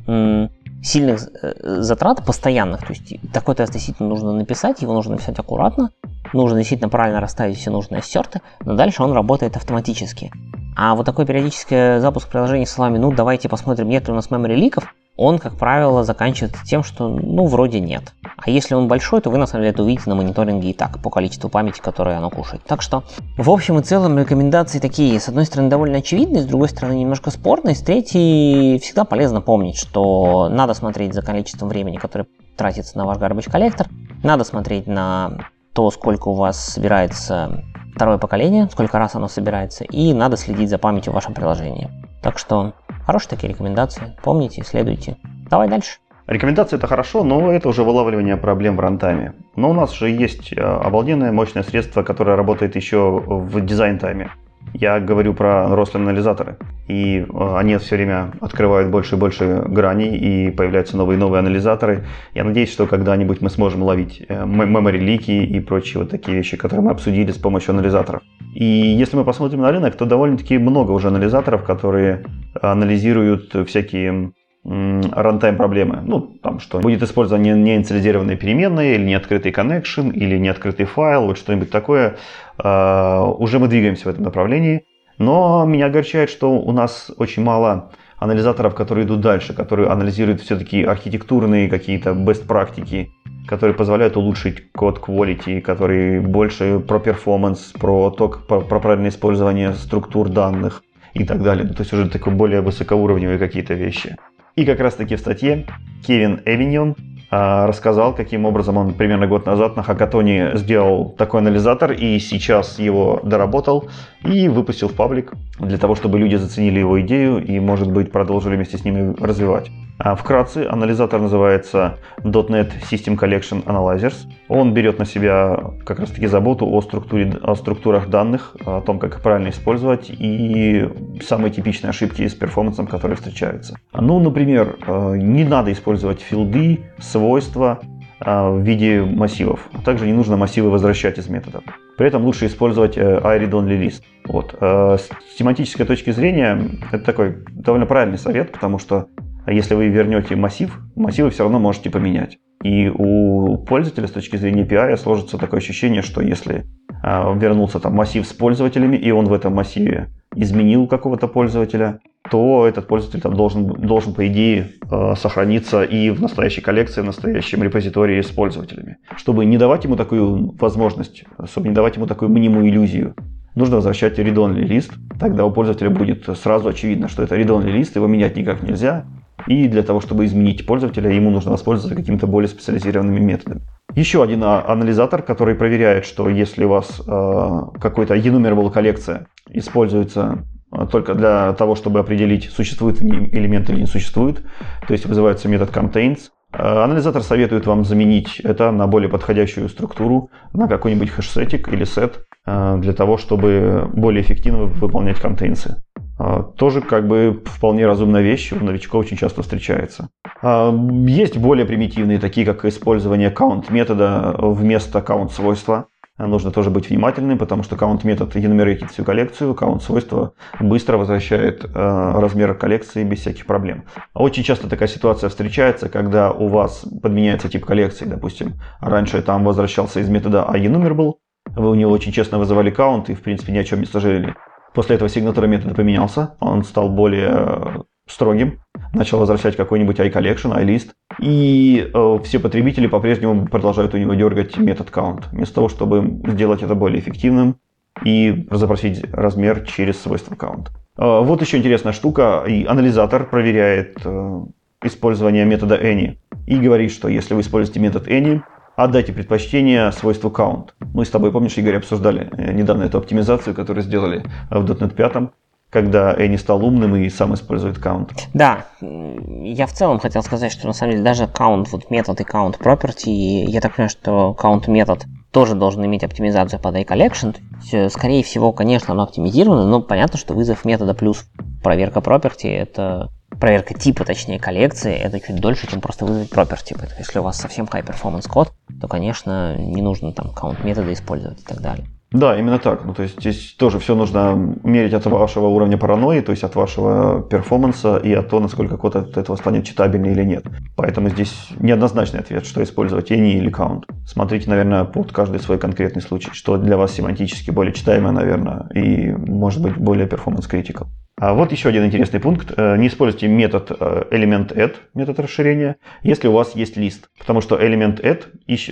сильных э, затрат постоянных. То есть такой тест действительно нужно написать, его нужно написать аккуратно, нужно действительно правильно расставить все нужные ассерты, но дальше он работает автоматически. А вот такой периодический запуск приложения с словами «ну давайте посмотрим, нет ли у нас memory ликов», он, как правило, заканчивается тем, что ну вроде нет. А если он большой, то вы на самом деле это увидите на мониторинге и так, по количеству памяти, которое оно кушает. Так что, в общем и целом, рекомендации такие, с одной стороны, довольно очевидные, с другой стороны, немножко спорные, с третьей, всегда полезно помнить, что надо смотреть за количеством времени, которое тратится на ваш garbage коллектор, надо смотреть на то, сколько у вас собирается второе поколение, сколько раз оно собирается, и надо следить за памятью в вашем приложении. Так что хорошие такие рекомендации, помните, следуйте. Давай дальше. Рекомендации это хорошо, но это уже вылавливание проблем в рантайме. Но у нас же есть э, обалденное мощное средство, которое работает еще в дизайн-тайме. Я говорю про рослые анализаторы. И э, они все время открывают больше и больше граней, и появляются новые и новые анализаторы. Я надеюсь, что когда-нибудь мы сможем ловить э, memory лики и прочие вот такие вещи, которые мы обсудили с помощью анализаторов. И если мы посмотрим на рынок, то довольно-таки много уже анализаторов, которые анализируют всякие рантайм проблемы. Ну, там что, будет использован неинициализированные переменные, или неоткрытый connection, или неоткрытый файл, вот что-нибудь такое. А, уже мы двигаемся в этом направлении. Но меня огорчает, что у нас очень мало анализаторов, которые идут дальше, которые анализируют все-таки архитектурные какие-то best практики, которые позволяют улучшить код quality, которые больше про performance, про, то, про, правильное использование структур данных и так далее. То есть уже такое более высокоуровневые какие-то вещи. И как раз таки в статье Кевин Эвиньон а, рассказал, каким образом он примерно год назад на хакатоне сделал такой анализатор и сейчас его доработал и выпустил в паблик для того, чтобы люди заценили его идею и, может быть, продолжили вместе с ними развивать. А вкратце, анализатор называется .NET System Collection Analyzers. Он берет на себя как раз таки заботу о, структуре, о структурах данных, о том, как их правильно использовать и самые типичные ошибки с перформансом, которые встречаются. Ну, например, э, не надо использовать филды, свойства э, в виде массивов. Также не нужно массивы возвращать из метода. При этом лучше использовать э, iRead-only list. Вот. С тематической точки зрения это такой довольно правильный совет, потому что если вы вернете массив, массивы все равно можете поменять. И у пользователя с точки зрения API сложится такое ощущение, что если э, вернулся там массив с пользователями, и он в этом массиве изменил какого-то пользователя, то этот пользователь там должен, должен по идее, э, сохраниться и в настоящей коллекции, в настоящем репозитории с пользователями. Чтобы не давать ему такую возможность, чтобы не давать ему такую минимум иллюзию, нужно возвращать read-only лист. Тогда у пользователя будет сразу очевидно, что это read-only лист, его менять никак нельзя, и для того, чтобы изменить пользователя, ему нужно воспользоваться какими-то более специализированными методами. Еще один а, анализатор, который проверяет, что если у вас э, какой-то enumerable коллекция используется а, только для того, чтобы определить, существует элемент или не существует, то есть вызывается метод contains, Анализатор советует вам заменить это на более подходящую структуру, на какой-нибудь хэшсетик или сет, для того, чтобы более эффективно выполнять контейнсы. А, тоже как бы вполне разумная вещь, у новичков очень часто встречается. А, есть более примитивные, такие как использование count метода вместо count свойства. нужно тоже быть внимательным, потому что count метод enumerated всю коллекцию, count свойство быстро возвращает э, размер коллекции без всяких проблем. Очень часто такая ситуация встречается, когда у вас подменяется тип коллекции, допустим, раньше там возвращался из метода enumerable, вы у него очень честно вызывали count и в принципе ни о чем не сожалели. После этого сигнатура метода поменялся, он стал более строгим, начал возвращать какой-нибудь iCollection, iList, и э, все потребители по-прежнему продолжают у него дергать метод count, вместо того, чтобы сделать это более эффективным и запросить размер через свойство count. Э, вот еще интересная штука, и анализатор проверяет э, использование метода any. И говорит, что если вы используете метод any, отдайте предпочтение свойству count. Мы с тобой, помнишь, Игорь, обсуждали э, недавно эту оптимизацию, которую сделали в .NET 5 когда Энни стал умным и сам использует count. Да, я в целом хотел сказать, что на самом деле даже count, вот метод и count property, я так понимаю, что count метод тоже должен иметь оптимизацию под iCollection. Э, скорее всего, конечно, оно оптимизировано, но понятно, что вызов метода плюс проверка property это проверка типа, точнее, коллекции, это чуть дольше, чем просто вызвать property. Если у вас совсем high performance код, то, конечно, не нужно там count метода использовать и так далее. Да, именно так. Ну, то есть здесь тоже все нужно мерить от вашего уровня паранойи, то есть от вашего перформанса и от того, насколько код от этого станет читабельный или нет. Поэтому здесь неоднозначный ответ, что использовать any или count. Смотрите, наверное, под каждый свой конкретный случай, что для вас семантически более читаемое, наверное, и может быть более. А вот еще один интересный пункт. Э, не используйте метод element э, add, метод расширения, если у вас есть лист. Потому что element add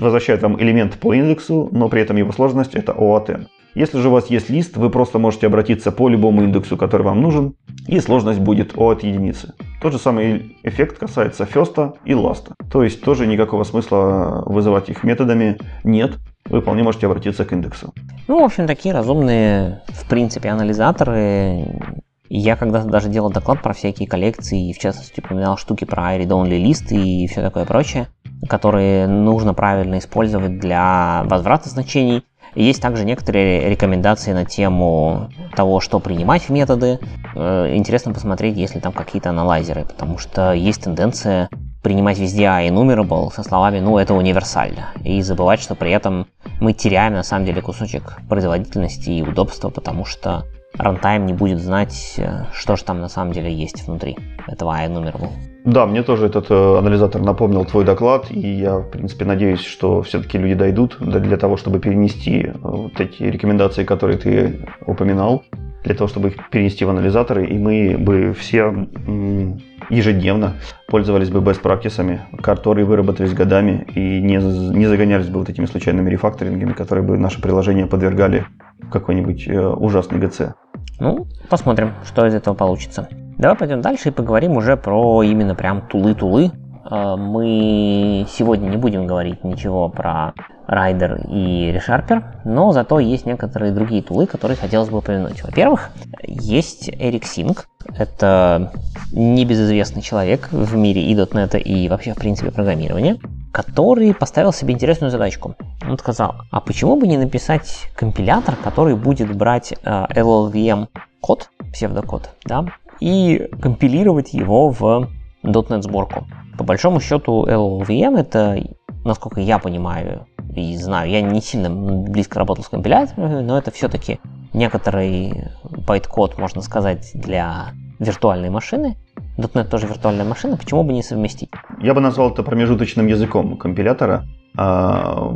возвращает вам элемент по индексу, но при этом его сложность это OAT. Если же у вас есть лист, вы просто можете обратиться по любому индексу, который вам нужен, и сложность будет O от единицы. Тот же самый эффект касается first и last. То есть тоже никакого смысла вызывать их методами нет. Вы вполне можете обратиться к индексу. Ну, в общем, такие разумные, в принципе, анализаторы я когда-то даже делал доклад про всякие коллекции, и в частности упоминал штуки про read-only листы и все такое прочее, которые нужно правильно использовать для возврата значений. Есть также некоторые рекомендации на тему того, что принимать в методы. Э, интересно посмотреть, есть ли там какие-то аналайзеры, потому что есть тенденция принимать везде I enumerable со словами «ну, это универсально», и забывать, что при этом мы теряем на самом деле кусочек производительности и удобства, потому что рантайм не будет знать, э, что же там на самом деле есть внутри этого iNumerable. Да, мне тоже этот э, анализатор напомнил твой доклад, и я, в принципе, надеюсь, что все-таки люди дойдут для того, чтобы перенести э, вот эти рекомендации, которые ты упоминал, для того, чтобы их перенести в анализаторы, и мы бы все ежедневно пользовались бы best практисами, которые выработались годами, и не, не загонялись бы вот этими случайными рефакторингами, которые бы наше приложение подвергали какой-нибудь э, ужасный ГЦ. Ну, посмотрим, что из этого получится. Давай пойдем дальше и поговорим уже про именно прям тулы-тулы. Э, мы сегодня не будем говорить ничего про Rider и ReSharper, но зато есть некоторые другие тулы, которые хотелось бы упомянуть. Во-первых, есть Eric Sink. Это небезызвестный человек в мире и .NET, и вообще, в принципе, программирования, который поставил себе интересную задачку. Он сказал, а почему бы не написать компилятор, который будет брать э, LLVM код, псевдокод, да, и компилировать его в .NET сборку. По большому счету LLVM это, насколько я понимаю и знаю, я не сильно близко работал с компиляторами, но это все-таки некоторый байткод, можно сказать, для виртуальной машины. .NET тоже виртуальная машина, почему бы не совместить? Я бы назвал это промежуточным языком компилятора. А,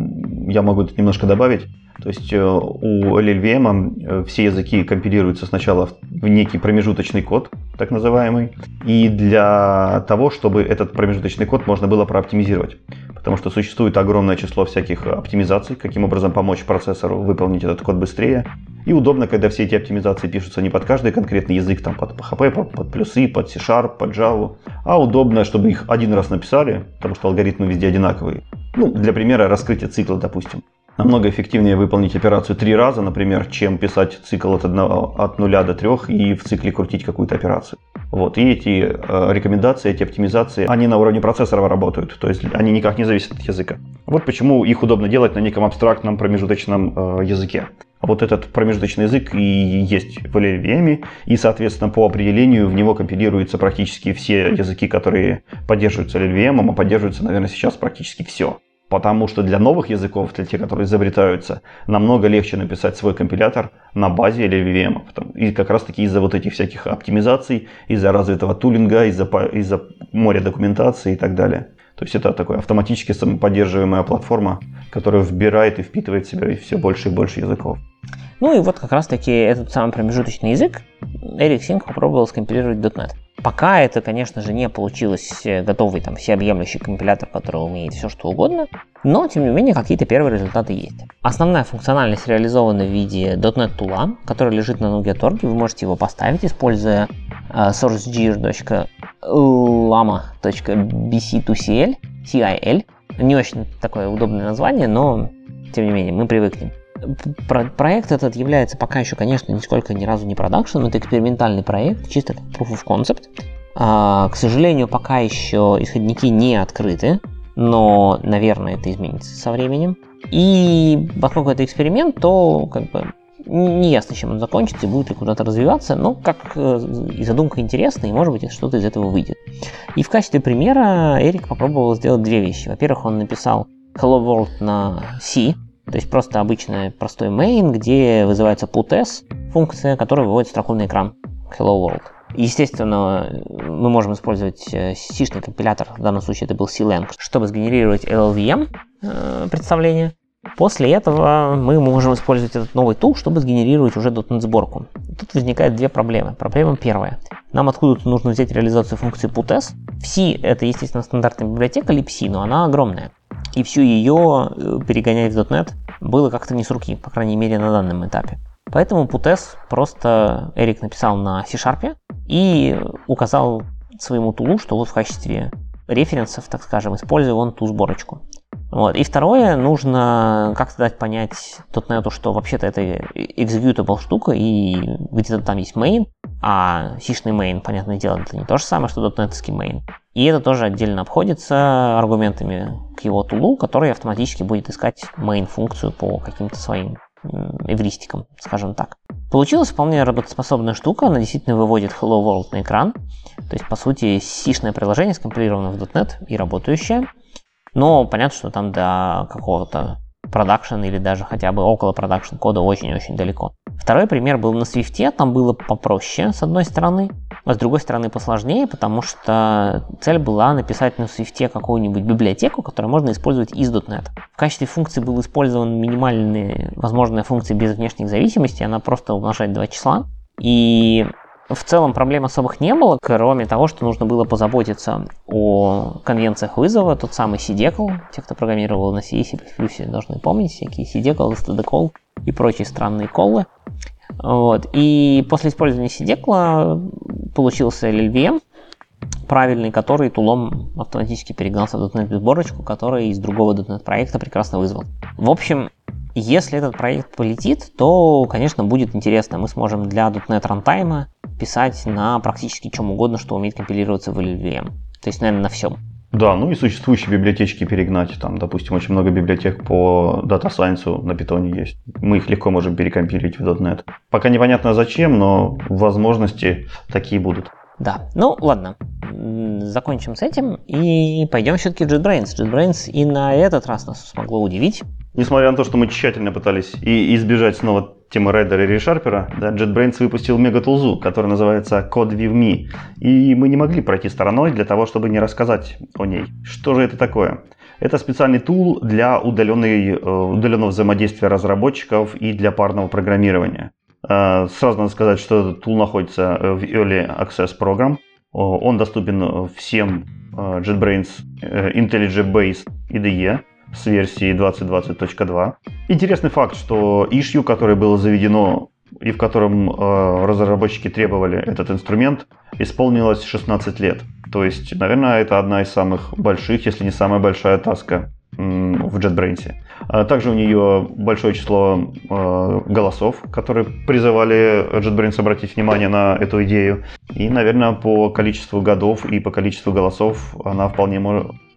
я могу тут немножко добавить. То есть э, у LLVM э, все языки компилируются сначала в некий промежуточный код, так называемый, и для того, чтобы этот промежуточный код можно было прооптимизировать. Потому что существует огромное число всяких оптимизаций, каким образом помочь процессору выполнить этот код быстрее. И удобно, когда все эти оптимизации пишутся не под каждый конкретный язык, там под PHP, под, под плюсы, под C-Sharp, под Java, а удобно, чтобы их один раз написали, потому что алгоритмы везде одинаковые. Ну, для примера, раскрытие цикла, допустим. Намного эффективнее выполнить операцию три раза, например, чем писать цикл от, одного, от 0 до 3 и в цикле крутить какую-то операцию. Вот. И эти э, рекомендации, эти оптимизации, они на уровне процессора работают, то есть они никак не зависят от языка. Вот почему их удобно делать на неком абстрактном промежуточном э, языке. А вот этот промежуточный язык и есть в LLVM, и, соответственно, по определению в него компилируются практически все языки, которые поддерживаются LLVM, а поддерживаются, наверное, сейчас практически все. Потому что для новых языков, для тех, которые изобретаются, намного легче написать свой компилятор на базе LLVM. И как раз таки из-за вот этих всяких оптимизаций, из-за развитого тулинга, из-за из моря документации и так далее. То есть это такая автоматически самоподдерживаемая платформа, которая вбирает и впитывает в себя все больше и больше языков. Ну и вот как раз-таки этот самый промежуточный язык Эрик Синг попробовал скомпилировать .NET. Пока это, конечно же, не получилось э, готовый там всеобъемлющий компилятор, который умеет все что угодно, но, тем не менее, какие-то первые результаты есть. Основная функциональность реализована в виде .NET Tool, который лежит на NuGet.org, вы можете его поставить, используя uh, sourcegr.lama.bc2cl, CIL. Не очень такое удобное название, но, тем не менее, мы привыкнем. Про проект этот является пока еще, конечно, нисколько ни разу не продакшн, это экспериментальный проект, чисто как proof of concept. А, к сожалению, пока еще исходники не открыты, но, наверное, это изменится со временем. И поскольку это эксперимент, то как бы не ясно, чем он закончится, будет ли куда-то развиваться, но как э, и задумка интересная, и может быть что-то из этого выйдет. И в качестве примера Эрик попробовал сделать две вещи. Во-первых, он написал Hello World на C, то есть просто обычный простой main, где вызывается putS, функция, которая выводит строку на экран Hello World. Естественно, мы можем использовать э, компилятор, в данном случае это был C-Lang, чтобы сгенерировать LLVM э, представление. После этого мы можем использовать этот новый тул, чтобы сгенерировать уже .NET сборку. Тут возникают две проблемы. Проблема первая. Нам откуда-то нужно взять реализацию функции putS. C это, естественно, стандартная библиотека libc, но она огромная и всю ее э, перегонять в .NET было как-то не с руки, по крайней мере на данном этапе. Поэтому Putes просто Эрик написал на C-Sharp и указал своему тулу, что вот в качестве референсов, так скажем, используя он ту сборочку. Вот. И второе, нужно как-то дать понять .NET, что вообще-то это executable штука, и где-то там есть main, а сишный main, понятное дело, это не то же самое, что .NET main. И это тоже отдельно обходится аргументами к его тулу, который автоматически будет искать main-функцию по каким-то своим эвристикам, скажем так. Получилась вполне работоспособная штука, она действительно выводит Hello World на экран. То есть, по сути, сишное приложение скомпилировано в .NET и работающее. Но понятно, что там до какого-то продакшн или даже хотя бы около продакшн кода очень-очень далеко. Второй пример был на Swift, там было попроще с одной стороны, а с другой стороны посложнее, потому что цель была написать на Swift какую-нибудь библиотеку, которую можно использовать из .NET. В качестве функции был использован минимальная возможная функция без внешних зависимостей, она просто умножает два числа. И в целом проблем особых не было, кроме того, что нужно было позаботиться о конвенциях вызова, тот самый CDECL, те, кто программировал на C C++, должны помнить всякие CDECL, stdcall и прочие странные коллы. Вот. И после использования CDECL получился LLVM, правильный, который тулом автоматически перегнался в .NET сборочку, который из другого .NET проекта прекрасно вызвал. В общем, если этот проект полетит, то, конечно, будет интересно. Мы сможем для .NET Runtime писать на практически чем угодно, что умеет компилироваться в LLVM. То есть, наверное, на всем. Да, ну и существующие библиотечки перегнать. Там, допустим, очень много библиотек по Data Science на питоне есть. Мы их легко можем перекомпилить в .NET. Пока непонятно зачем, но возможности такие будут. Да, ну ладно, закончим с этим и пойдем все-таки в JetBrains. JetBrains и на этот раз нас смогло удивить. Несмотря на то, что мы тщательно пытались и избежать снова темы Райдера и ReSharper, да, JetBrains выпустил мегатулзу, которая называется CodeViewMe, и мы не могли пройти стороной для того, чтобы не рассказать о ней. Что же это такое? Это специальный тул для удаленной, э, удаленного взаимодействия разработчиков и для парного программирования. Э, сразу надо сказать, что этот тул находится в Early Access Program. Он доступен всем э, JetBrains IntelliJ Base IDE с версии 2020.2. Интересный факт, что issue, которое было заведено и в котором э, разработчики требовали этот инструмент, исполнилось 16 лет. То есть, наверное, это одна из самых больших, если не самая большая таска в JetBrains. А также у нее большое число э, голосов, которые призывали JetBrains обратить внимание на эту идею. И, наверное, по количеству годов и по количеству голосов она вполне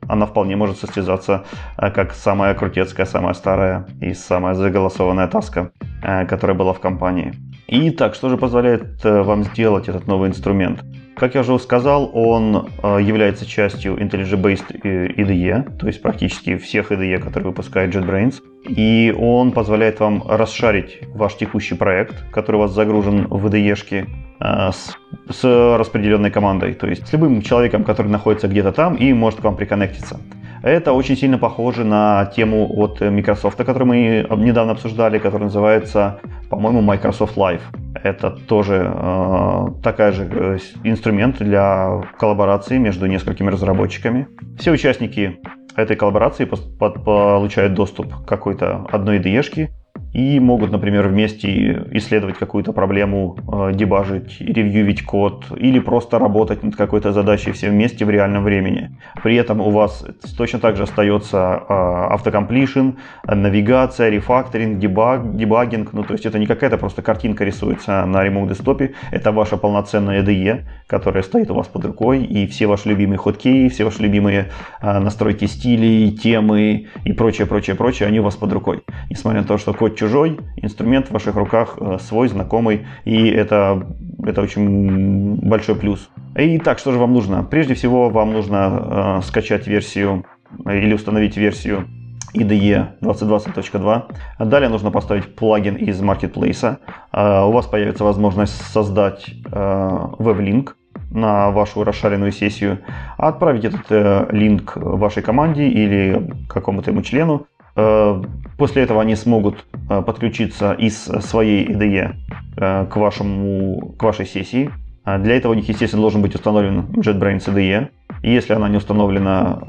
она вполне может состязаться э, как самая крутецкая, самая старая и самая заголосованная таска, э, которая была в компании. И так, что же позволяет э, вам сделать этот новый инструмент? Как я уже сказал, он является частью IntelliJ-based IDE, то есть практически всех IDE, которые выпускает JetBrains. И он позволяет вам расшарить ваш текущий проект, который у вас загружен в IDE-шки, э, с, с распределенной командой, то есть с любым человеком, который находится где-то там и может к вам приконнектиться. Это очень сильно похоже на тему от Microsoft, которую мы недавно обсуждали, которая называется, по-моему, Microsoft Live. Это тоже э, такая же э, инструмент для коллаборации между несколькими разработчиками. Все участники этой коллаборации получают доступ к какой-то одной IDE, и могут, например, вместе исследовать какую-то проблему, э, дебажить, ревьювить код или просто работать над какой-то задачей все вместе в реальном времени. При этом у вас точно так же остается э, автокомплишн, навигация, рефакторинг, дебаг, дебагинг. Ну, то есть это не какая-то просто картинка рисуется на ремоут десктопе, это ваша полноценная IDE, которая стоит у вас под рукой, и все ваши любимые ходки, все ваши любимые э, настройки стилей, темы и прочее, прочее, прочее, они у вас под рукой. Несмотря на то, что код чужой, инструмент в ваших руках э, свой, знакомый, и это, это очень большой плюс. Итак, что же вам нужно? Прежде всего, вам нужно э, скачать версию или установить версию IDE 2020.2. Далее нужно поставить плагин из маркетплейса. Э, у вас появится возможность создать э, веб-линк на вашу расшаренную сессию, отправить этот э, линк вашей команде или какому-то ему члену, Э, после этого они смогут э, подключиться из своей IDE э, к, вашему, к вашей сессии. Для этого у них, естественно, должен быть установлен JetBrains IDE. И если она не установлена,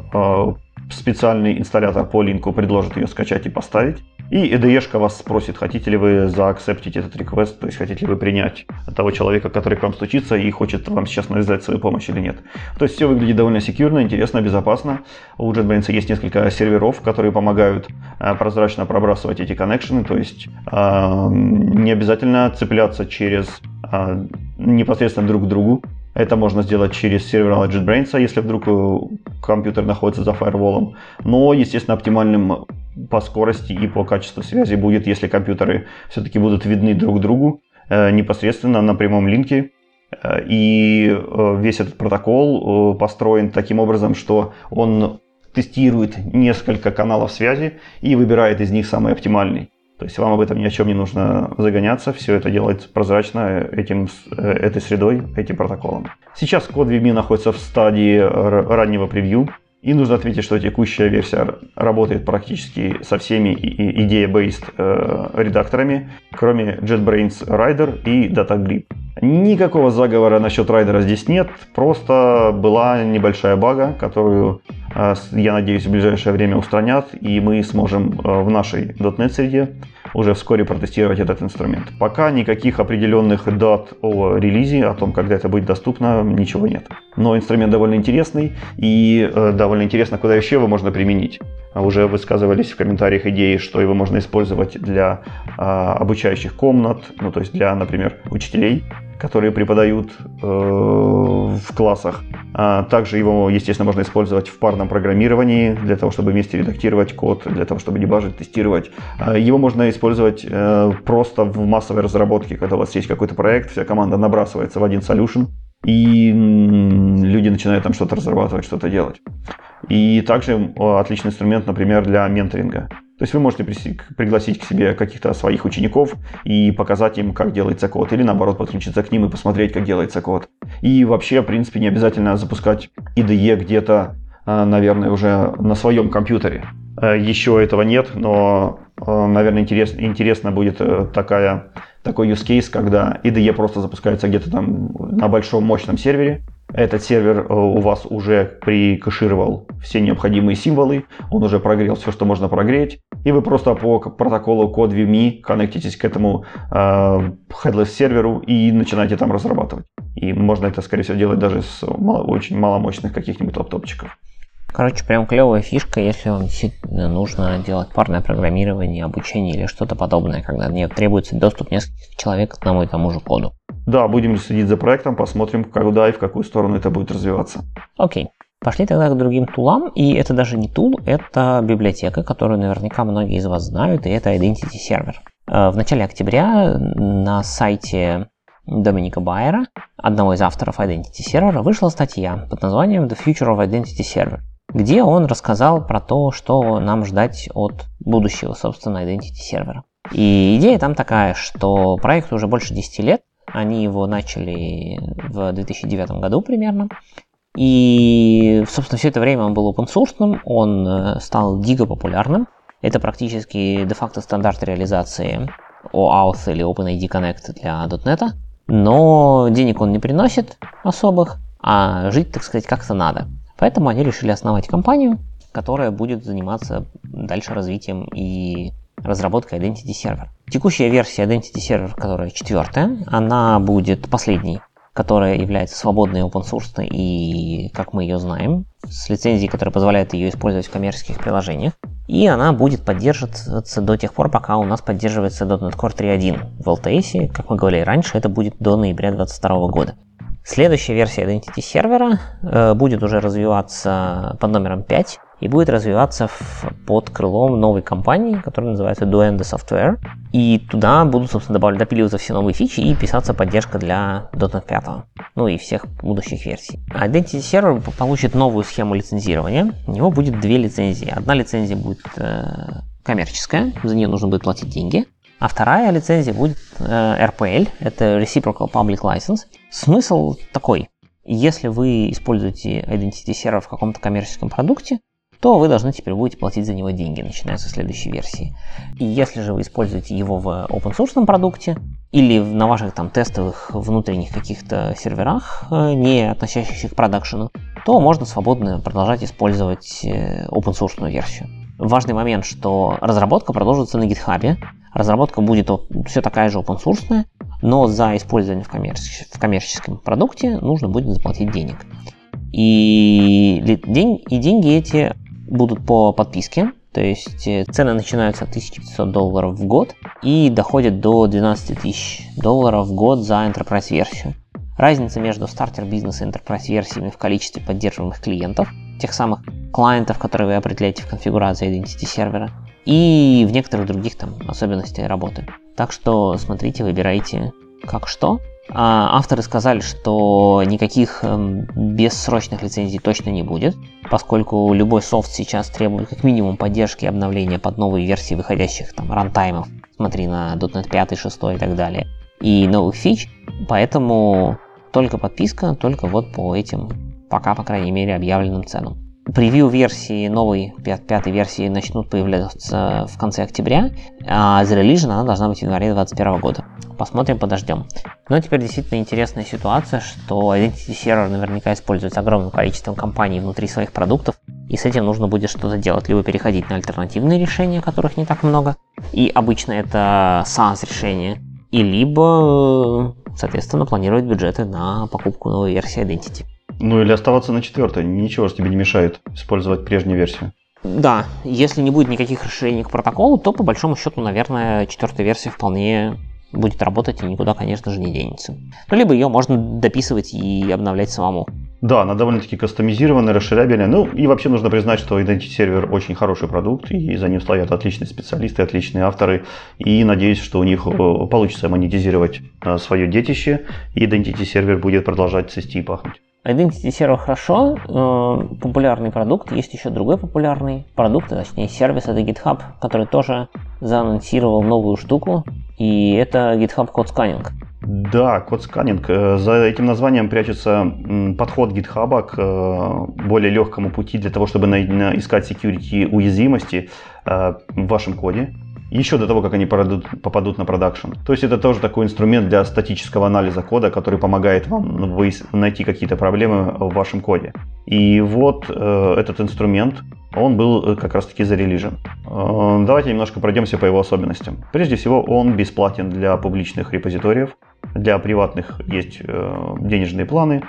специальный инсталлятор по линку предложит ее скачать и поставить. И IDE вас спросит, хотите ли вы заакцептить этот request, то есть хотите ли вы принять того человека, который к вам стучится и хочет вам сейчас навязать свою помощь или нет. То есть все выглядит довольно секьюрно, интересно, безопасно. У JetBrains есть несколько серверов, которые помогают э, прозрачно пробрасывать эти коннекшены, то есть э, не обязательно цепляться через э, непосредственно друг к другу. Это можно сделать через сервер JetBrains, если вдруг компьютер находится за фаерволом. Но, естественно, оптимальным по скорости и по качеству связи будет, если компьютеры все-таки будут видны друг другу э, непосредственно на прямом линке. Э, и э, весь этот протокол построен таким образом, что он тестирует несколько каналов связи и выбирает из них самый оптимальный. То есть вам об этом ни о чем не нужно загоняться, все это делается прозрачно этим, этой средой, этим протоколом. Сейчас код VMI находится в стадии раннего превью, и нужно отметить, что текущая версия работает практически со всеми идея-based э, редакторами, кроме JetBrains Rider и DataGrip. Никакого заговора насчет райдера здесь нет, просто была небольшая бага, которую, э, я надеюсь, в ближайшее время устранят, и мы сможем э, в нашей .NET среде уже вскоре протестировать этот инструмент. Пока никаких определенных дат о релизе, о том, когда это будет доступно, ничего нет. Но инструмент довольно интересный, и э, довольно интересно, куда еще его можно применить. Уже высказывались в комментариях идеи, что его можно использовать для обучающих комнат, ну то есть для, например, учителей, которые преподают э, в классах. А также его, естественно, можно использовать в парном программировании для того, чтобы вместе редактировать код, для того, чтобы дебажить, тестировать. А его можно использовать э, просто в массовой разработке, когда у вас есть какой-то проект, вся команда набрасывается в один solution, и люди начинают там что-то разрабатывать, что-то делать. И также отличный инструмент, например, для менторинга. То есть вы можете пригласить к себе каких-то своих учеников и показать им, как делается код, или наоборот подключиться к ним и посмотреть, как делается код. И вообще, в принципе, не обязательно запускать IDE где-то, а, наверное, уже на своем компьютере. Э, Еще этого нет, но, э, наверное, интересно, интересно будет э, такая, такой use case, когда IDE просто запускается где-то там на большом мощном сервере, этот сервер э, у вас уже прикэшировал все необходимые символы, он уже прогрел все, что можно прогреть, и вы просто по протоколу CodeVMe коннектитесь к этому э, headless серверу и начинаете там разрабатывать. И можно это, скорее всего, делать даже с мало, очень маломощных каких-нибудь лаптопчиков. Короче, прям клевая фишка, если вам действительно нужно делать парное программирование, обучение или что-то подобное, когда не требуется доступ нескольких человек к одному и тому же коду. Да, будем следить за проектом, посмотрим, куда и в какую сторону это будет развиваться. Окей. Пошли тогда к другим тулам, и это даже не тул, это библиотека, которую наверняка многие из вас знают, и это Identity Server. Э, в начале октября на сайте Доминика Байера, одного из авторов Identity Server, вышла статья под названием The Future of Identity Server, где он рассказал про то, что нам ждать от будущего, собственно, Identity Server. И идея там такая, что проект уже больше 10 лет, они его начали в 2009 году примерно, и, собственно, все это время он был open source, он э, стал дико популярным. Это практически де-факто стандарт реализации OAuth или OpenID Connect для .NET. Но денег он не приносит особых, а жить, так сказать, как-то надо. Поэтому они решили основать компанию, которая будет заниматься дальше развитием и разработкой Identity Server. Текущая версия Identity Server, которая четвертая, она будет последней которая является свободной, open source и, как мы ее знаем, с лицензией, которая позволяет ее использовать в коммерческих приложениях. И она будет поддерживаться до тех пор, пока у нас поддерживается .NET Core 3.1 в LTS. Как мы говорили раньше, это будет до ноября 2022 года. Следующая версия Identity сервера э, будет уже развиваться под номером 5 и будет развиваться в, под крылом новой компании, которая называется Duende Software. И туда будут, собственно, добавлять, допиливаться все новые фичи и писаться поддержка для .NET 5, ну и всех будущих версий. Identity Server получит новую схему лицензирования. У него будет две лицензии. Одна лицензия будет э, коммерческая, за нее нужно будет платить деньги. А вторая лицензия будет э, RPL, это Reciprocal Public License. Смысл такой. Если вы используете Identity Server в каком-то коммерческом продукте, то вы должны теперь будете платить за него деньги, начиная со следующей версии. И если же вы используете его в open source продукте или на ваших там тестовых внутренних каких-то серверах, э, не относящихся к продакшену, то можно свободно продолжать использовать э, open source версию. Важный момент, что разработка продолжится на GitHub, разработка будет все такая же open source, но за использование в, коммерческом, в коммерческом продукте нужно будет заплатить денег. И, и деньги эти будут по подписке, то есть э, цены начинаются от 1500 долларов в год и доходят до 12 тысяч долларов в год за Enterprise версию. Разница между стартер бизнес и Enterprise версиями в количестве поддерживаемых клиентов, тех самых клиентов, которые вы определяете в конфигурации Identity сервера, и в некоторых других там особенностях работы. Так что смотрите, выбирайте как что. А авторы сказали, что никаких эм, бессрочных лицензий точно не будет, поскольку любой софт сейчас требует как минимум поддержки и обновления под новые версии выходящих там рантаймов, смотри на .NET 5, 6 и так далее, и новых фич, поэтому только подписка, только вот по этим пока, по крайней мере, объявленным ценам. Превью версии новой, пятой версии начнут появляться в конце октября, а Release она должна быть в январе 2021 года. Посмотрим, подождем. Но теперь действительно интересная ситуация, что Identity Server наверняка используется огромным количеством компаний внутри своих продуктов, и с этим нужно будет что-то делать, либо переходить на альтернативные решения, которых не так много, и обычно это SaaS решения, и либо, соответственно, планировать бюджеты на покупку новой версии Identity. Ну или оставаться на четвертой. Ничего же тебе не мешает использовать прежнюю версию. Да, если не будет никаких расширений к протоколу, то по большому счету, наверное, четвертая версия вполне будет работать и никуда, конечно же, не денется. Ну, либо ее можно дописывать и обновлять самому. Да, она довольно-таки кастомизированная, расширябельная. Ну, и вообще нужно признать, что Identity Server очень хороший продукт, и за ним стоят отличные специалисты, отличные авторы. И надеюсь, что у них э, получится монетизировать э, свое детище, и Identity Server будет продолжать цвести и пахнуть. Identity Server хорошо, э, популярный продукт. Есть еще другой популярный продукт, точнее сервис, это GitHub, который тоже заанонсировал новую штуку, и это GitHub Code Scanning. Да, код сканинг. Э, за этим названием прячется подход GitHub к э, более легкому пути для того, чтобы искать security уязвимости в вашем коде еще до того, как они попадут на продакшн. То есть это тоже такой инструмент для статического анализа кода, который помогает вам найти какие-то проблемы в вашем коде. И вот э, этот инструмент, он был э, как раз-таки зарелижен. Э, давайте немножко пройдемся по его особенностям. Прежде всего, он бесплатен для публичных репозиториев. Для приватных есть э, денежные планы.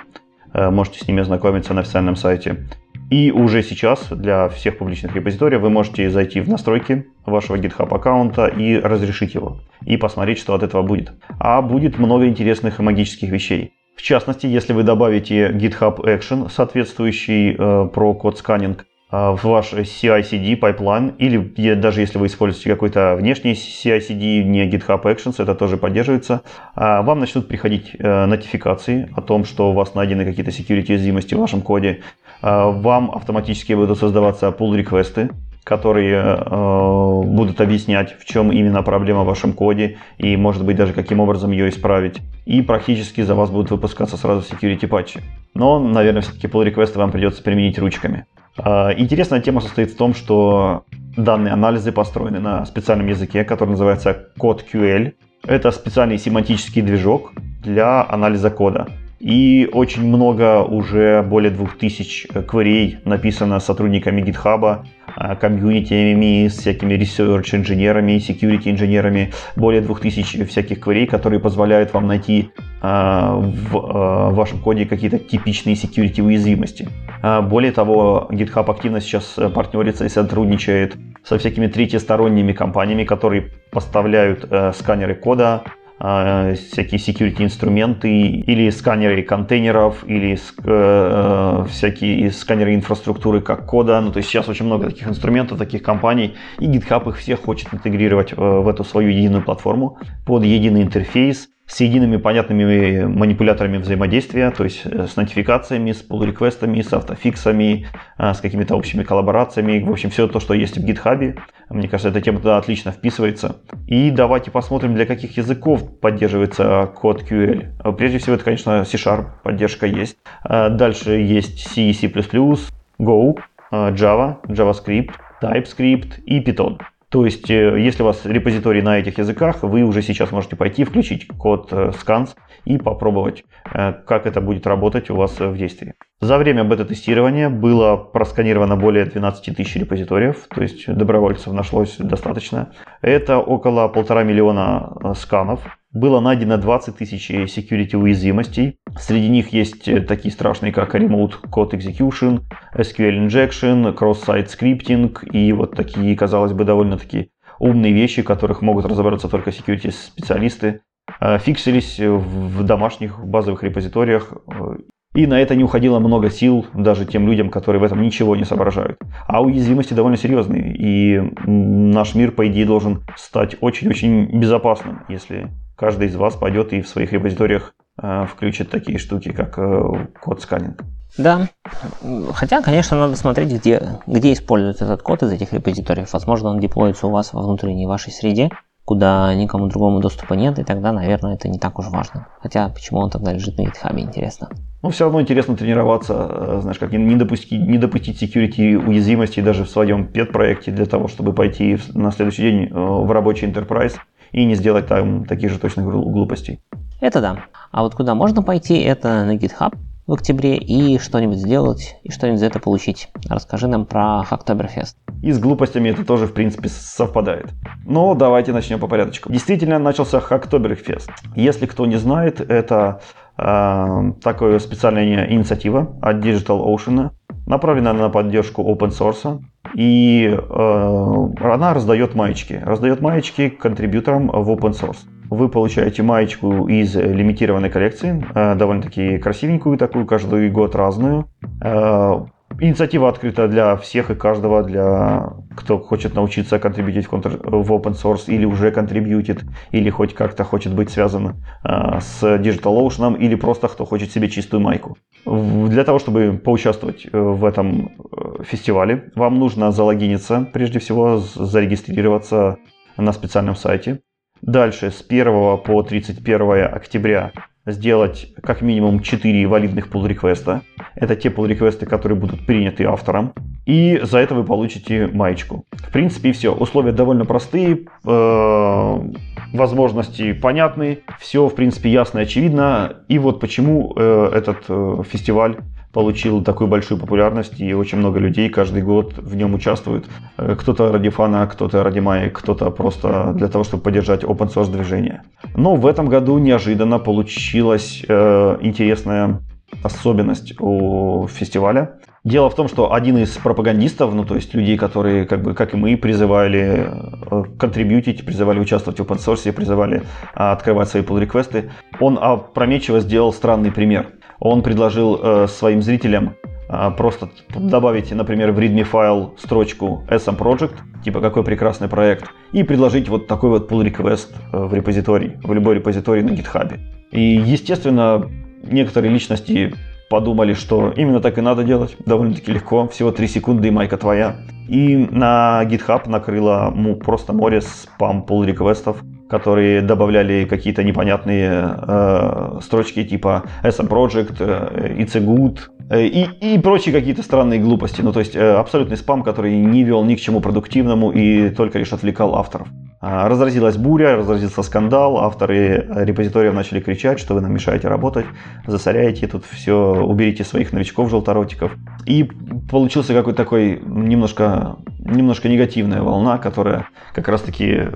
Э, можете с ними ознакомиться на официальном сайте. И уже сейчас для всех публичных репозиториев вы можете зайти в настройки вашего GitHub аккаунта и разрешить его. И посмотреть, что от этого будет. А будет много интересных и магических вещей. В частности, если вы добавите GitHub Action, соответствующий э, про code scanning, в ваш CI-CD пайплайн, или даже если вы используете какой-то внешний CI-CD, не GitHub Actions, это тоже поддерживается, вам начнут приходить нотификации о том, что у вас найдены какие-то security уязвимости в вашем коде, вам автоматически будут создаваться pull-реквесты, которые э, будут объяснять, в чем именно проблема в вашем коде и, может быть, даже каким образом ее исправить. И практически за вас будут выпускаться сразу security патчи. Но, наверное, все-таки pull реквесты вам придется применить ручками. Э, интересная тема состоит в том, что данные анализы построены на специальном языке, который называется CodeQL. Это специальный семантический движок для анализа кода. И очень много, уже более 2000 кверей написано сотрудниками GitHub, а, с всякими research инженерами, security инженерами, более 2000 всяких кверей, которые позволяют вам найти а, в а, вашем коде какие-то типичные security уязвимости. Более того, GitHub активно сейчас партнерится и сотрудничает со всякими третьесторонними компаниями, которые поставляют э, сканеры кода, всякие security инструменты или сканеры контейнеров, или э, э, всякие сканеры инфраструктуры как кода. Ну, то есть сейчас очень много таких инструментов, таких компаний, и GitHub их всех хочет интегрировать э, в эту свою единую платформу под единый интерфейс с едиными понятными манипуляторами взаимодействия, то есть э, с нотификациями, с pull-реквестами, с автофиксами, э, с какими-то общими коллаборациями. В общем, все то, что есть в GitHub. Мне кажется, эта тема туда отлично вписывается. И давайте посмотрим, для каких языков поддерживается код QL. Прежде всего, это, конечно, C-Sharp, поддержка есть. Э, дальше есть C, C++, Go, Java, JavaScript, TypeScript и Python. То есть, э, если у вас репозиторий на этих языках, вы уже сейчас можете пойти, включить код э, scans и попробовать, э, как это будет работать у вас в действии. За время бета-тестирования было просканировано более 12 тысяч репозиториев, то есть добровольцев нашлось достаточно. Это около полтора миллиона сканов. Было найдено 20 тысяч security уязвимостей. Среди них есть такие страшные, как Remote Code Execution, SQL Injection, Cross-Site Scripting и вот такие, казалось бы, довольно-таки умные вещи, которых могут разобраться только security специалисты. Э, фиксились в домашних базовых репозиториях, э, и на это не уходило много сил даже тем людям, которые в этом ничего не соображают. А уязвимости довольно серьезные, и наш мир, по идее, должен стать очень-очень безопасным, если каждый из вас пойдет и в своих репозиториях э, включит такие штуки, как код сканинг. Да, хотя, конечно, надо смотреть, где, где используется этот код из этих репозиториев. Возможно, он деплоится у вас во внутренней вашей среде, куда никому другому доступа нет, и тогда, наверное, это не так уж важно. Хотя, почему он тогда лежит на GitHub, интересно. Ну, все равно интересно тренироваться, э, знаешь, как не допустить, не допустить security уязвимости даже в своем пет-проекте для того, чтобы пойти на следующий день э, в рабочий enterprise и не сделать там таких же точных глупостей. Это да. А вот куда можно пойти, это на GitHub, в октябре и что-нибудь сделать, и что-нибудь за это получить. Расскажи нам про Hacktoberfest. И с глупостями это тоже, в принципе, совпадает. Но давайте начнем по порядочку. Действительно, начался Hacktoberfest. Если кто не знает, это такая специальная инициатива от Digital Ocean, направленная на поддержку open source. И э, она раздает маечки. Раздает маечки контрибьюторам в open source вы получаете маечку из лимитированной коллекции, э, довольно-таки красивенькую такую, каждый год разную. Э, инициатива открыта для всех и каждого, для кто хочет научиться контрибьютить в, open source или уже контрибьютит, или хоть как-то хочет быть связан э, с DigitalOcean, или просто кто хочет себе чистую майку. Для того, чтобы поучаствовать в этом фестивале, вам нужно залогиниться, прежде всего зарегистрироваться на специальном сайте. Дальше с 1 по 31 октября сделать как минимум 4 валидных pull реквеста Это те pull реквесты которые будут приняты автором. И за это вы получите маечку. В принципе, все. Условия довольно простые, э, возможности понятны, все, в принципе, ясно и очевидно. И вот почему э, этот э, фестиваль получил такую большую популярность, и очень много людей каждый год в нем участвуют. Э, кто-то ради фана, кто-то ради маек, кто-то просто для того, чтобы поддержать open source движение. Но в этом году неожиданно получилась э, интересная особенность у фестиваля. Дело в том, что один из пропагандистов, ну то есть людей, которые, как бы, как и мы, призывали э, контрибьютить, призывали участвовать в open source, призывали э, открывать свои pull реквесты он опрометчиво сделал странный пример. Он предложил э, своим зрителям а, просто добавить, например, в readme файл строчку SM Project, типа какой прекрасный проект, и предложить вот такой вот pull request э, в репозиторий, в любой репозиторий на GitHub. И, естественно, некоторые личности подумали, что именно так и надо делать. Довольно-таки легко, всего 3 секунды и майка твоя. И на GitHub накрыло просто море спам pull реквестов которые добавляли какие-то непонятные э, строчки типа SM Project, э, It's a Good э, и, и прочие какие-то странные глупости. Ну, то есть э, абсолютный спам, который не вел ни к чему продуктивному и только лишь отвлекал авторов. А, разразилась буря, разразился скандал, авторы репозиториев начали кричать, что вы нам мешаете работать, засоряете тут все, уберите своих новичков желторотиков. И получился какой-то такой немножко, немножко негативная волна, которая как раз-таки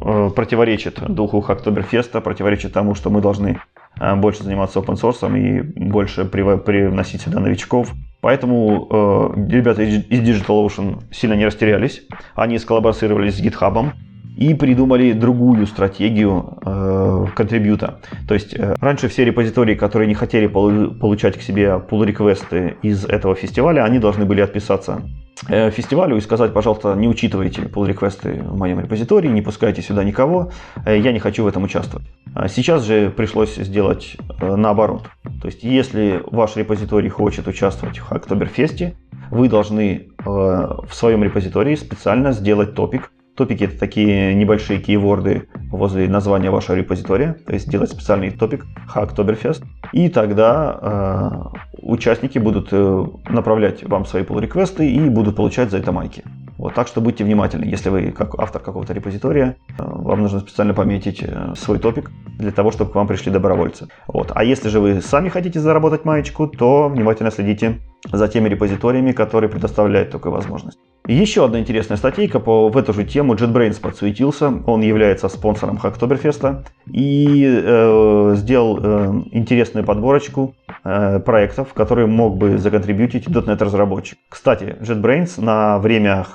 противоречит духу Хактоберфеста, противоречит тому, что мы должны э, больше заниматься open source и больше привносить сюда новичков. Поэтому э, ребята из DigitalOcean сильно не растерялись. Они сколлаборировались с GitHub и придумали другую стратегию э, контрибьюта. То есть э, раньше все репозитории, которые не хотели получать к себе pull-реквесты из этого фестиваля, они должны были отписаться Э, фестивалю и сказать, пожалуйста, не учитывайте pull реквесты в моем репозитории, не пускайте сюда никого, э, я не хочу в этом участвовать. А сейчас же пришлось сделать э, наоборот. То есть, если ваш репозиторий хочет участвовать в Октоберфесте, вы должны в своем репозитории специально сделать топик, Топики это такие небольшие кейворды возле названия вашего репозитория, то есть сделать специальный топик Hacktoberfest, и тогда э, участники будут э, направлять вам свои pull реквесты и будут получать за это майки. Вот, так что будьте внимательны, если вы как автор какого-то репозитория, э, вам нужно специально пометить э, свой топик для того, чтобы к вам пришли добровольцы. Вот. А если же вы сами хотите заработать маечку, то внимательно следите за теми репозиториями, которые предоставляют такую возможность. Еще одна интересная статейка по, в эту же тему. JetBrains подсуетился. Он является спонсором Хактоберфеста и э, сделал э, интересную подборочку э, проектов, которые мог бы законтрибьютить .NET разработчик. Кстати, JetBrains на время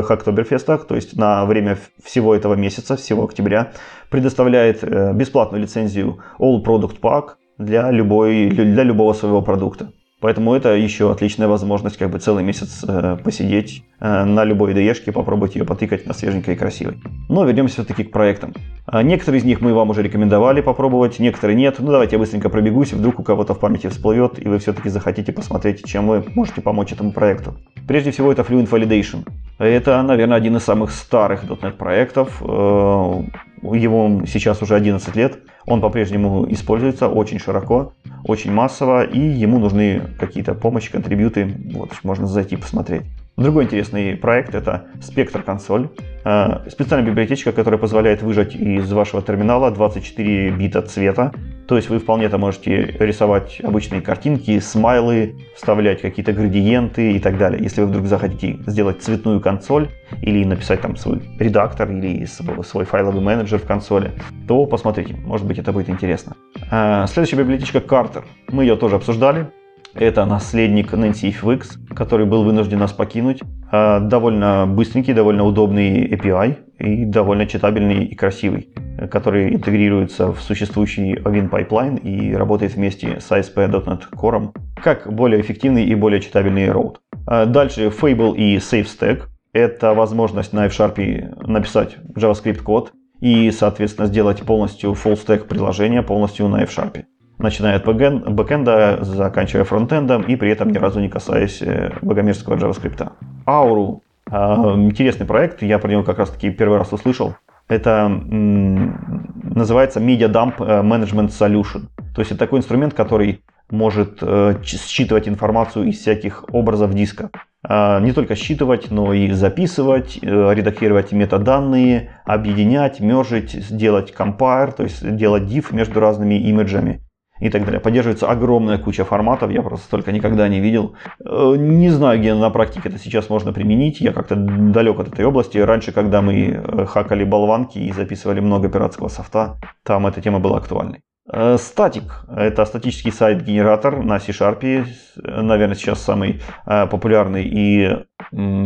Хактоберфеста, то есть на время всего этого месяца, всего октября, предоставляет э, бесплатную лицензию All Product Pack для, любой, для любого своего продукта. Поэтому это еще отличная возможность как бы целый месяц э, посидеть э, на любой ide попробовать ее потыкать на свеженькой и красивой. Но вернемся все-таки к проектам. А некоторые из них мы вам уже рекомендовали попробовать, некоторые нет. Ну давайте я быстренько пробегусь, вдруг у кого-то в памяти всплывет, и вы все-таки захотите посмотреть, чем вы можете помочь этому проекту. Прежде всего это Fluent Validation. Это, наверное, один из самых старых .NET проектов. Э, его сейчас уже 11 лет. Он по-прежнему используется очень широко, очень массово, и ему нужны какие-то помощи, контрибьюты. Вот, можно зайти посмотреть. Другой интересный проект это Spectre консоль. Э, специальная библиотечка, которая позволяет выжать из вашего терминала 24 бита цвета. То есть вы вполне то можете рисовать обычные картинки, смайлы, вставлять какие-то градиенты и так далее. Если вы вдруг захотите сделать цветную консоль или написать там свой редактор или свой файловый менеджер в консоли, то посмотрите, может быть это будет интересно. Э, следующая библиотечка Carter. Мы ее тоже обсуждали. Это наследник Nancy FX, который был вынужден нас покинуть. А, довольно быстренький, довольно удобный API и довольно читабельный и красивый, который интегрируется в существующий Win Pipeline и работает вместе с ASP.NET Core как более эффективный и более читабельный road. А, дальше Fable и SafeStack. Это возможность на F-Sharp написать JavaScript код и, соответственно, сделать полностью full stack приложение полностью на F-Sharp начиная от бэкэнда, заканчивая фронтендом и при этом ни разу не касаясь э, богомерзкого JavaScript. Auru а, интересный проект, я про него как раз таки первый раз услышал. Это называется Media Dump э, Management Solution. То есть это такой инструмент, который может э, считывать информацию из всяких образов диска. А, не только считывать, но и записывать, редактировать метаданные, объединять, мержить, сделать compare, то есть делать diff между разными имиджами и так далее. Поддерживается огромная куча форматов, я просто столько никогда не видел. Э, не знаю, где на практике это сейчас можно применить, я как-то далек от этой области. Раньше, когда мы э, хакали болванки и записывали много пиратского софта, там эта тема была актуальной. Э, Statiq – это статический сайт-генератор на C-Sharp, наверное, сейчас самый популярный и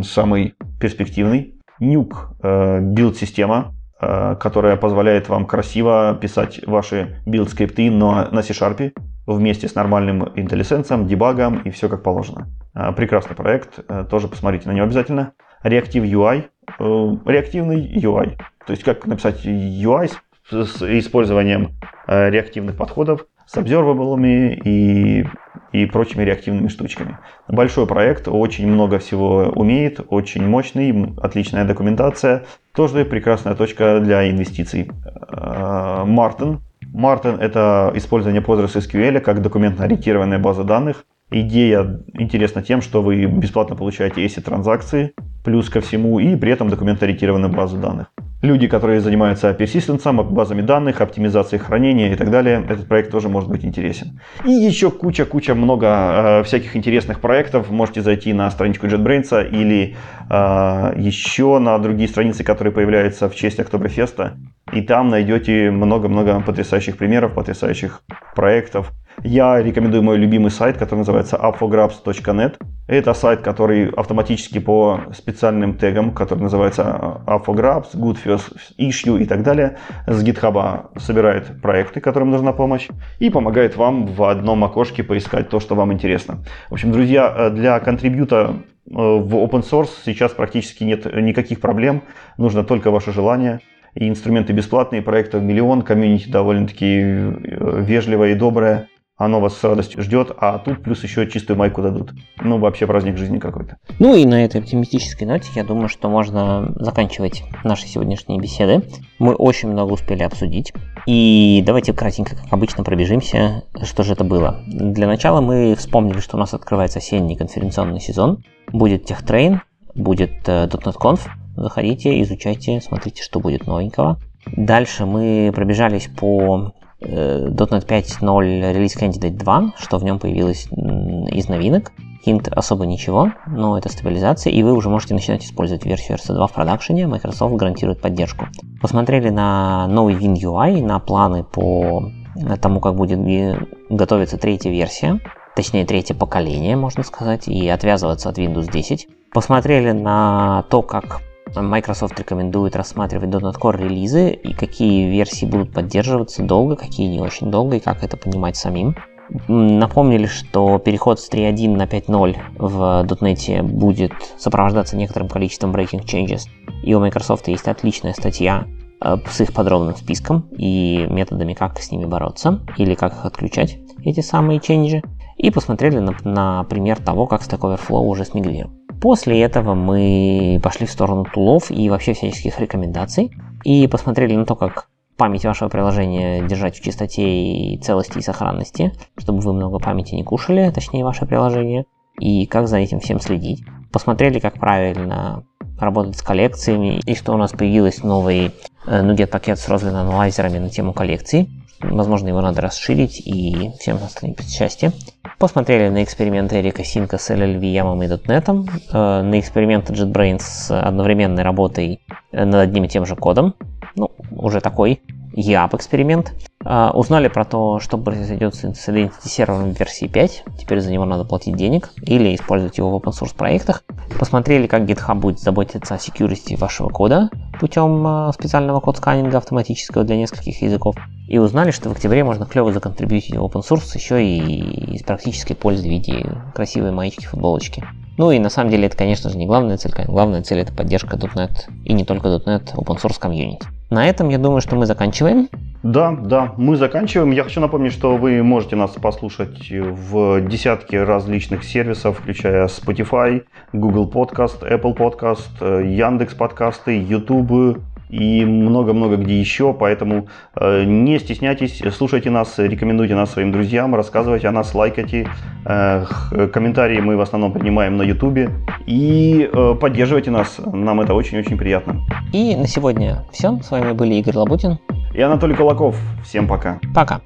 самый перспективный. Nuke – билд-система, которая позволяет вам красиво писать ваши билд-скрипты на, на C-Sharp вместе с нормальным IntelliSense, дебагом и все как положено. Э, прекрасный проект, тоже посмотрите на него обязательно. Reactive UI, реактивный UI. То есть как написать UI с использованием реактивных подходов с обзерваблами и, и прочими реактивными штучками. Большой проект, очень много всего умеет, очень мощный, отличная документация. Тоже прекрасная точка для инвестиций. Мартин. Мартин – это использование PostgreSQL как документно-ориентированная база данных. Идея интересна тем, что вы бесплатно получаете ACID транзакции, плюс ко всему, и при этом документоориентированную базу данных люди, которые занимаются персистенсом, базами данных, оптимизацией хранения и так далее, этот проект тоже может быть интересен. И еще куча-куча много э, всяких интересных проектов. Можете зайти на страничку JetBrains или э, еще на другие страницы, которые появляются в честь Октоберфеста. И там найдете много-много потрясающих примеров, потрясающих проектов. Я рекомендую мой любимый сайт, который называется upfograbs.net. Это сайт, который автоматически по специальным тегам, который называется upfograbs, good first issue и так далее, с GitHub собирает проекты, которым нужна помощь, и помогает вам в одном окошке поискать то, что вам интересно. В общем, друзья, для контрибьюта э, в open source сейчас практически нет никаких проблем, нужно только ваше желание и инструменты бесплатные, проектов миллион, комьюнити довольно-таки э, вежливое и доброе оно вас с радостью ждет, а тут плюс еще чистую майку дадут. Ну, вообще праздник жизни какой-то. Ну и на этой оптимистической ноте я думаю, что можно заканчивать наши сегодняшние беседы. Мы очень много успели обсудить. И давайте кратенько, как обычно, пробежимся, что же это было. Для начала мы вспомнили, что у нас открывается осенний конференционный сезон. Будет TechTrain, будет э, .NET Conf. Заходите, изучайте, смотрите, что будет новенького. Дальше мы пробежались по .NET 5.0 релиз Candidate 2, что в нем появилось из новинок. Hint особо ничего, но это стабилизация, и вы уже можете начинать использовать версию RC2 в продакшене, Microsoft гарантирует поддержку. Посмотрели на новый WinUI, на планы по тому, как будет готовиться третья версия, точнее третье поколение, можно сказать, и отвязываться от Windows 10. Посмотрели на то, как Microsoft рекомендует рассматривать .NET Core релизы и какие версии будут поддерживаться долго, какие не очень долго и как это понимать самим. Напомнили, что переход с 3.1 на 5.0 в .NET будет сопровождаться некоторым количеством breaking changes. И у Microsoft есть отличная статья э, с их подробным списком и методами, как с ними бороться или как их отключать, эти самые changes. И посмотрели на, на пример того, как Stack Overflow уже смигрировал. После этого мы пошли в сторону тулов и вообще всяческих рекомендаций и посмотрели на то, как память вашего приложения держать в чистоте и целости и сохранности, чтобы вы много памяти не кушали, точнее ваше приложение, и как за этим всем следить. Посмотрели, как правильно работать с коллекциями, и что у нас появилось новый э, NuGet пакет с розлин аналайзерами на тему коллекций. Возможно, его надо расширить, и всем останется счастье. Посмотрели на эксперименты Эрика Синка с LLV, YAML и .NET, э, на эксперименты JetBrains с одновременной работой э, над одним и тем же кодом. Ну, уже такой YAP эксперимент. А, узнали про то, что произойдет с Identity сервером версии 5. Теперь за него надо платить денег или использовать его в open source проектах. Посмотрели, как GitHub будет заботиться о security вашего кода путем а, специального код-сканинга автоматического для нескольких языков. И узнали, что в октябре можно клево законтрибьютить в open source еще и из практической пользы в виде красивой маечки, футболочки. Ну и на самом деле это, конечно же, не главная цель. Главная цель это поддержка .NET и не только .NET open source комьюнити. На этом я думаю, что мы заканчиваем. Да, да, мы заканчиваем. Я хочу напомнить, что вы можете нас послушать в десятке различных сервисов, включая Spotify, Google Podcast, Apple Podcast, Яндекс подкасты, YouTube, и много-много где еще, поэтому э, не стесняйтесь, слушайте нас, рекомендуйте нас своим друзьям, рассказывайте о нас, лайкайте, э, комментарии мы в основном принимаем на ютубе и э, поддерживайте нас, нам это очень-очень приятно. И на сегодня все, с вами были Игорь Лабутин и Анатолий Кулаков, всем пока. Пока.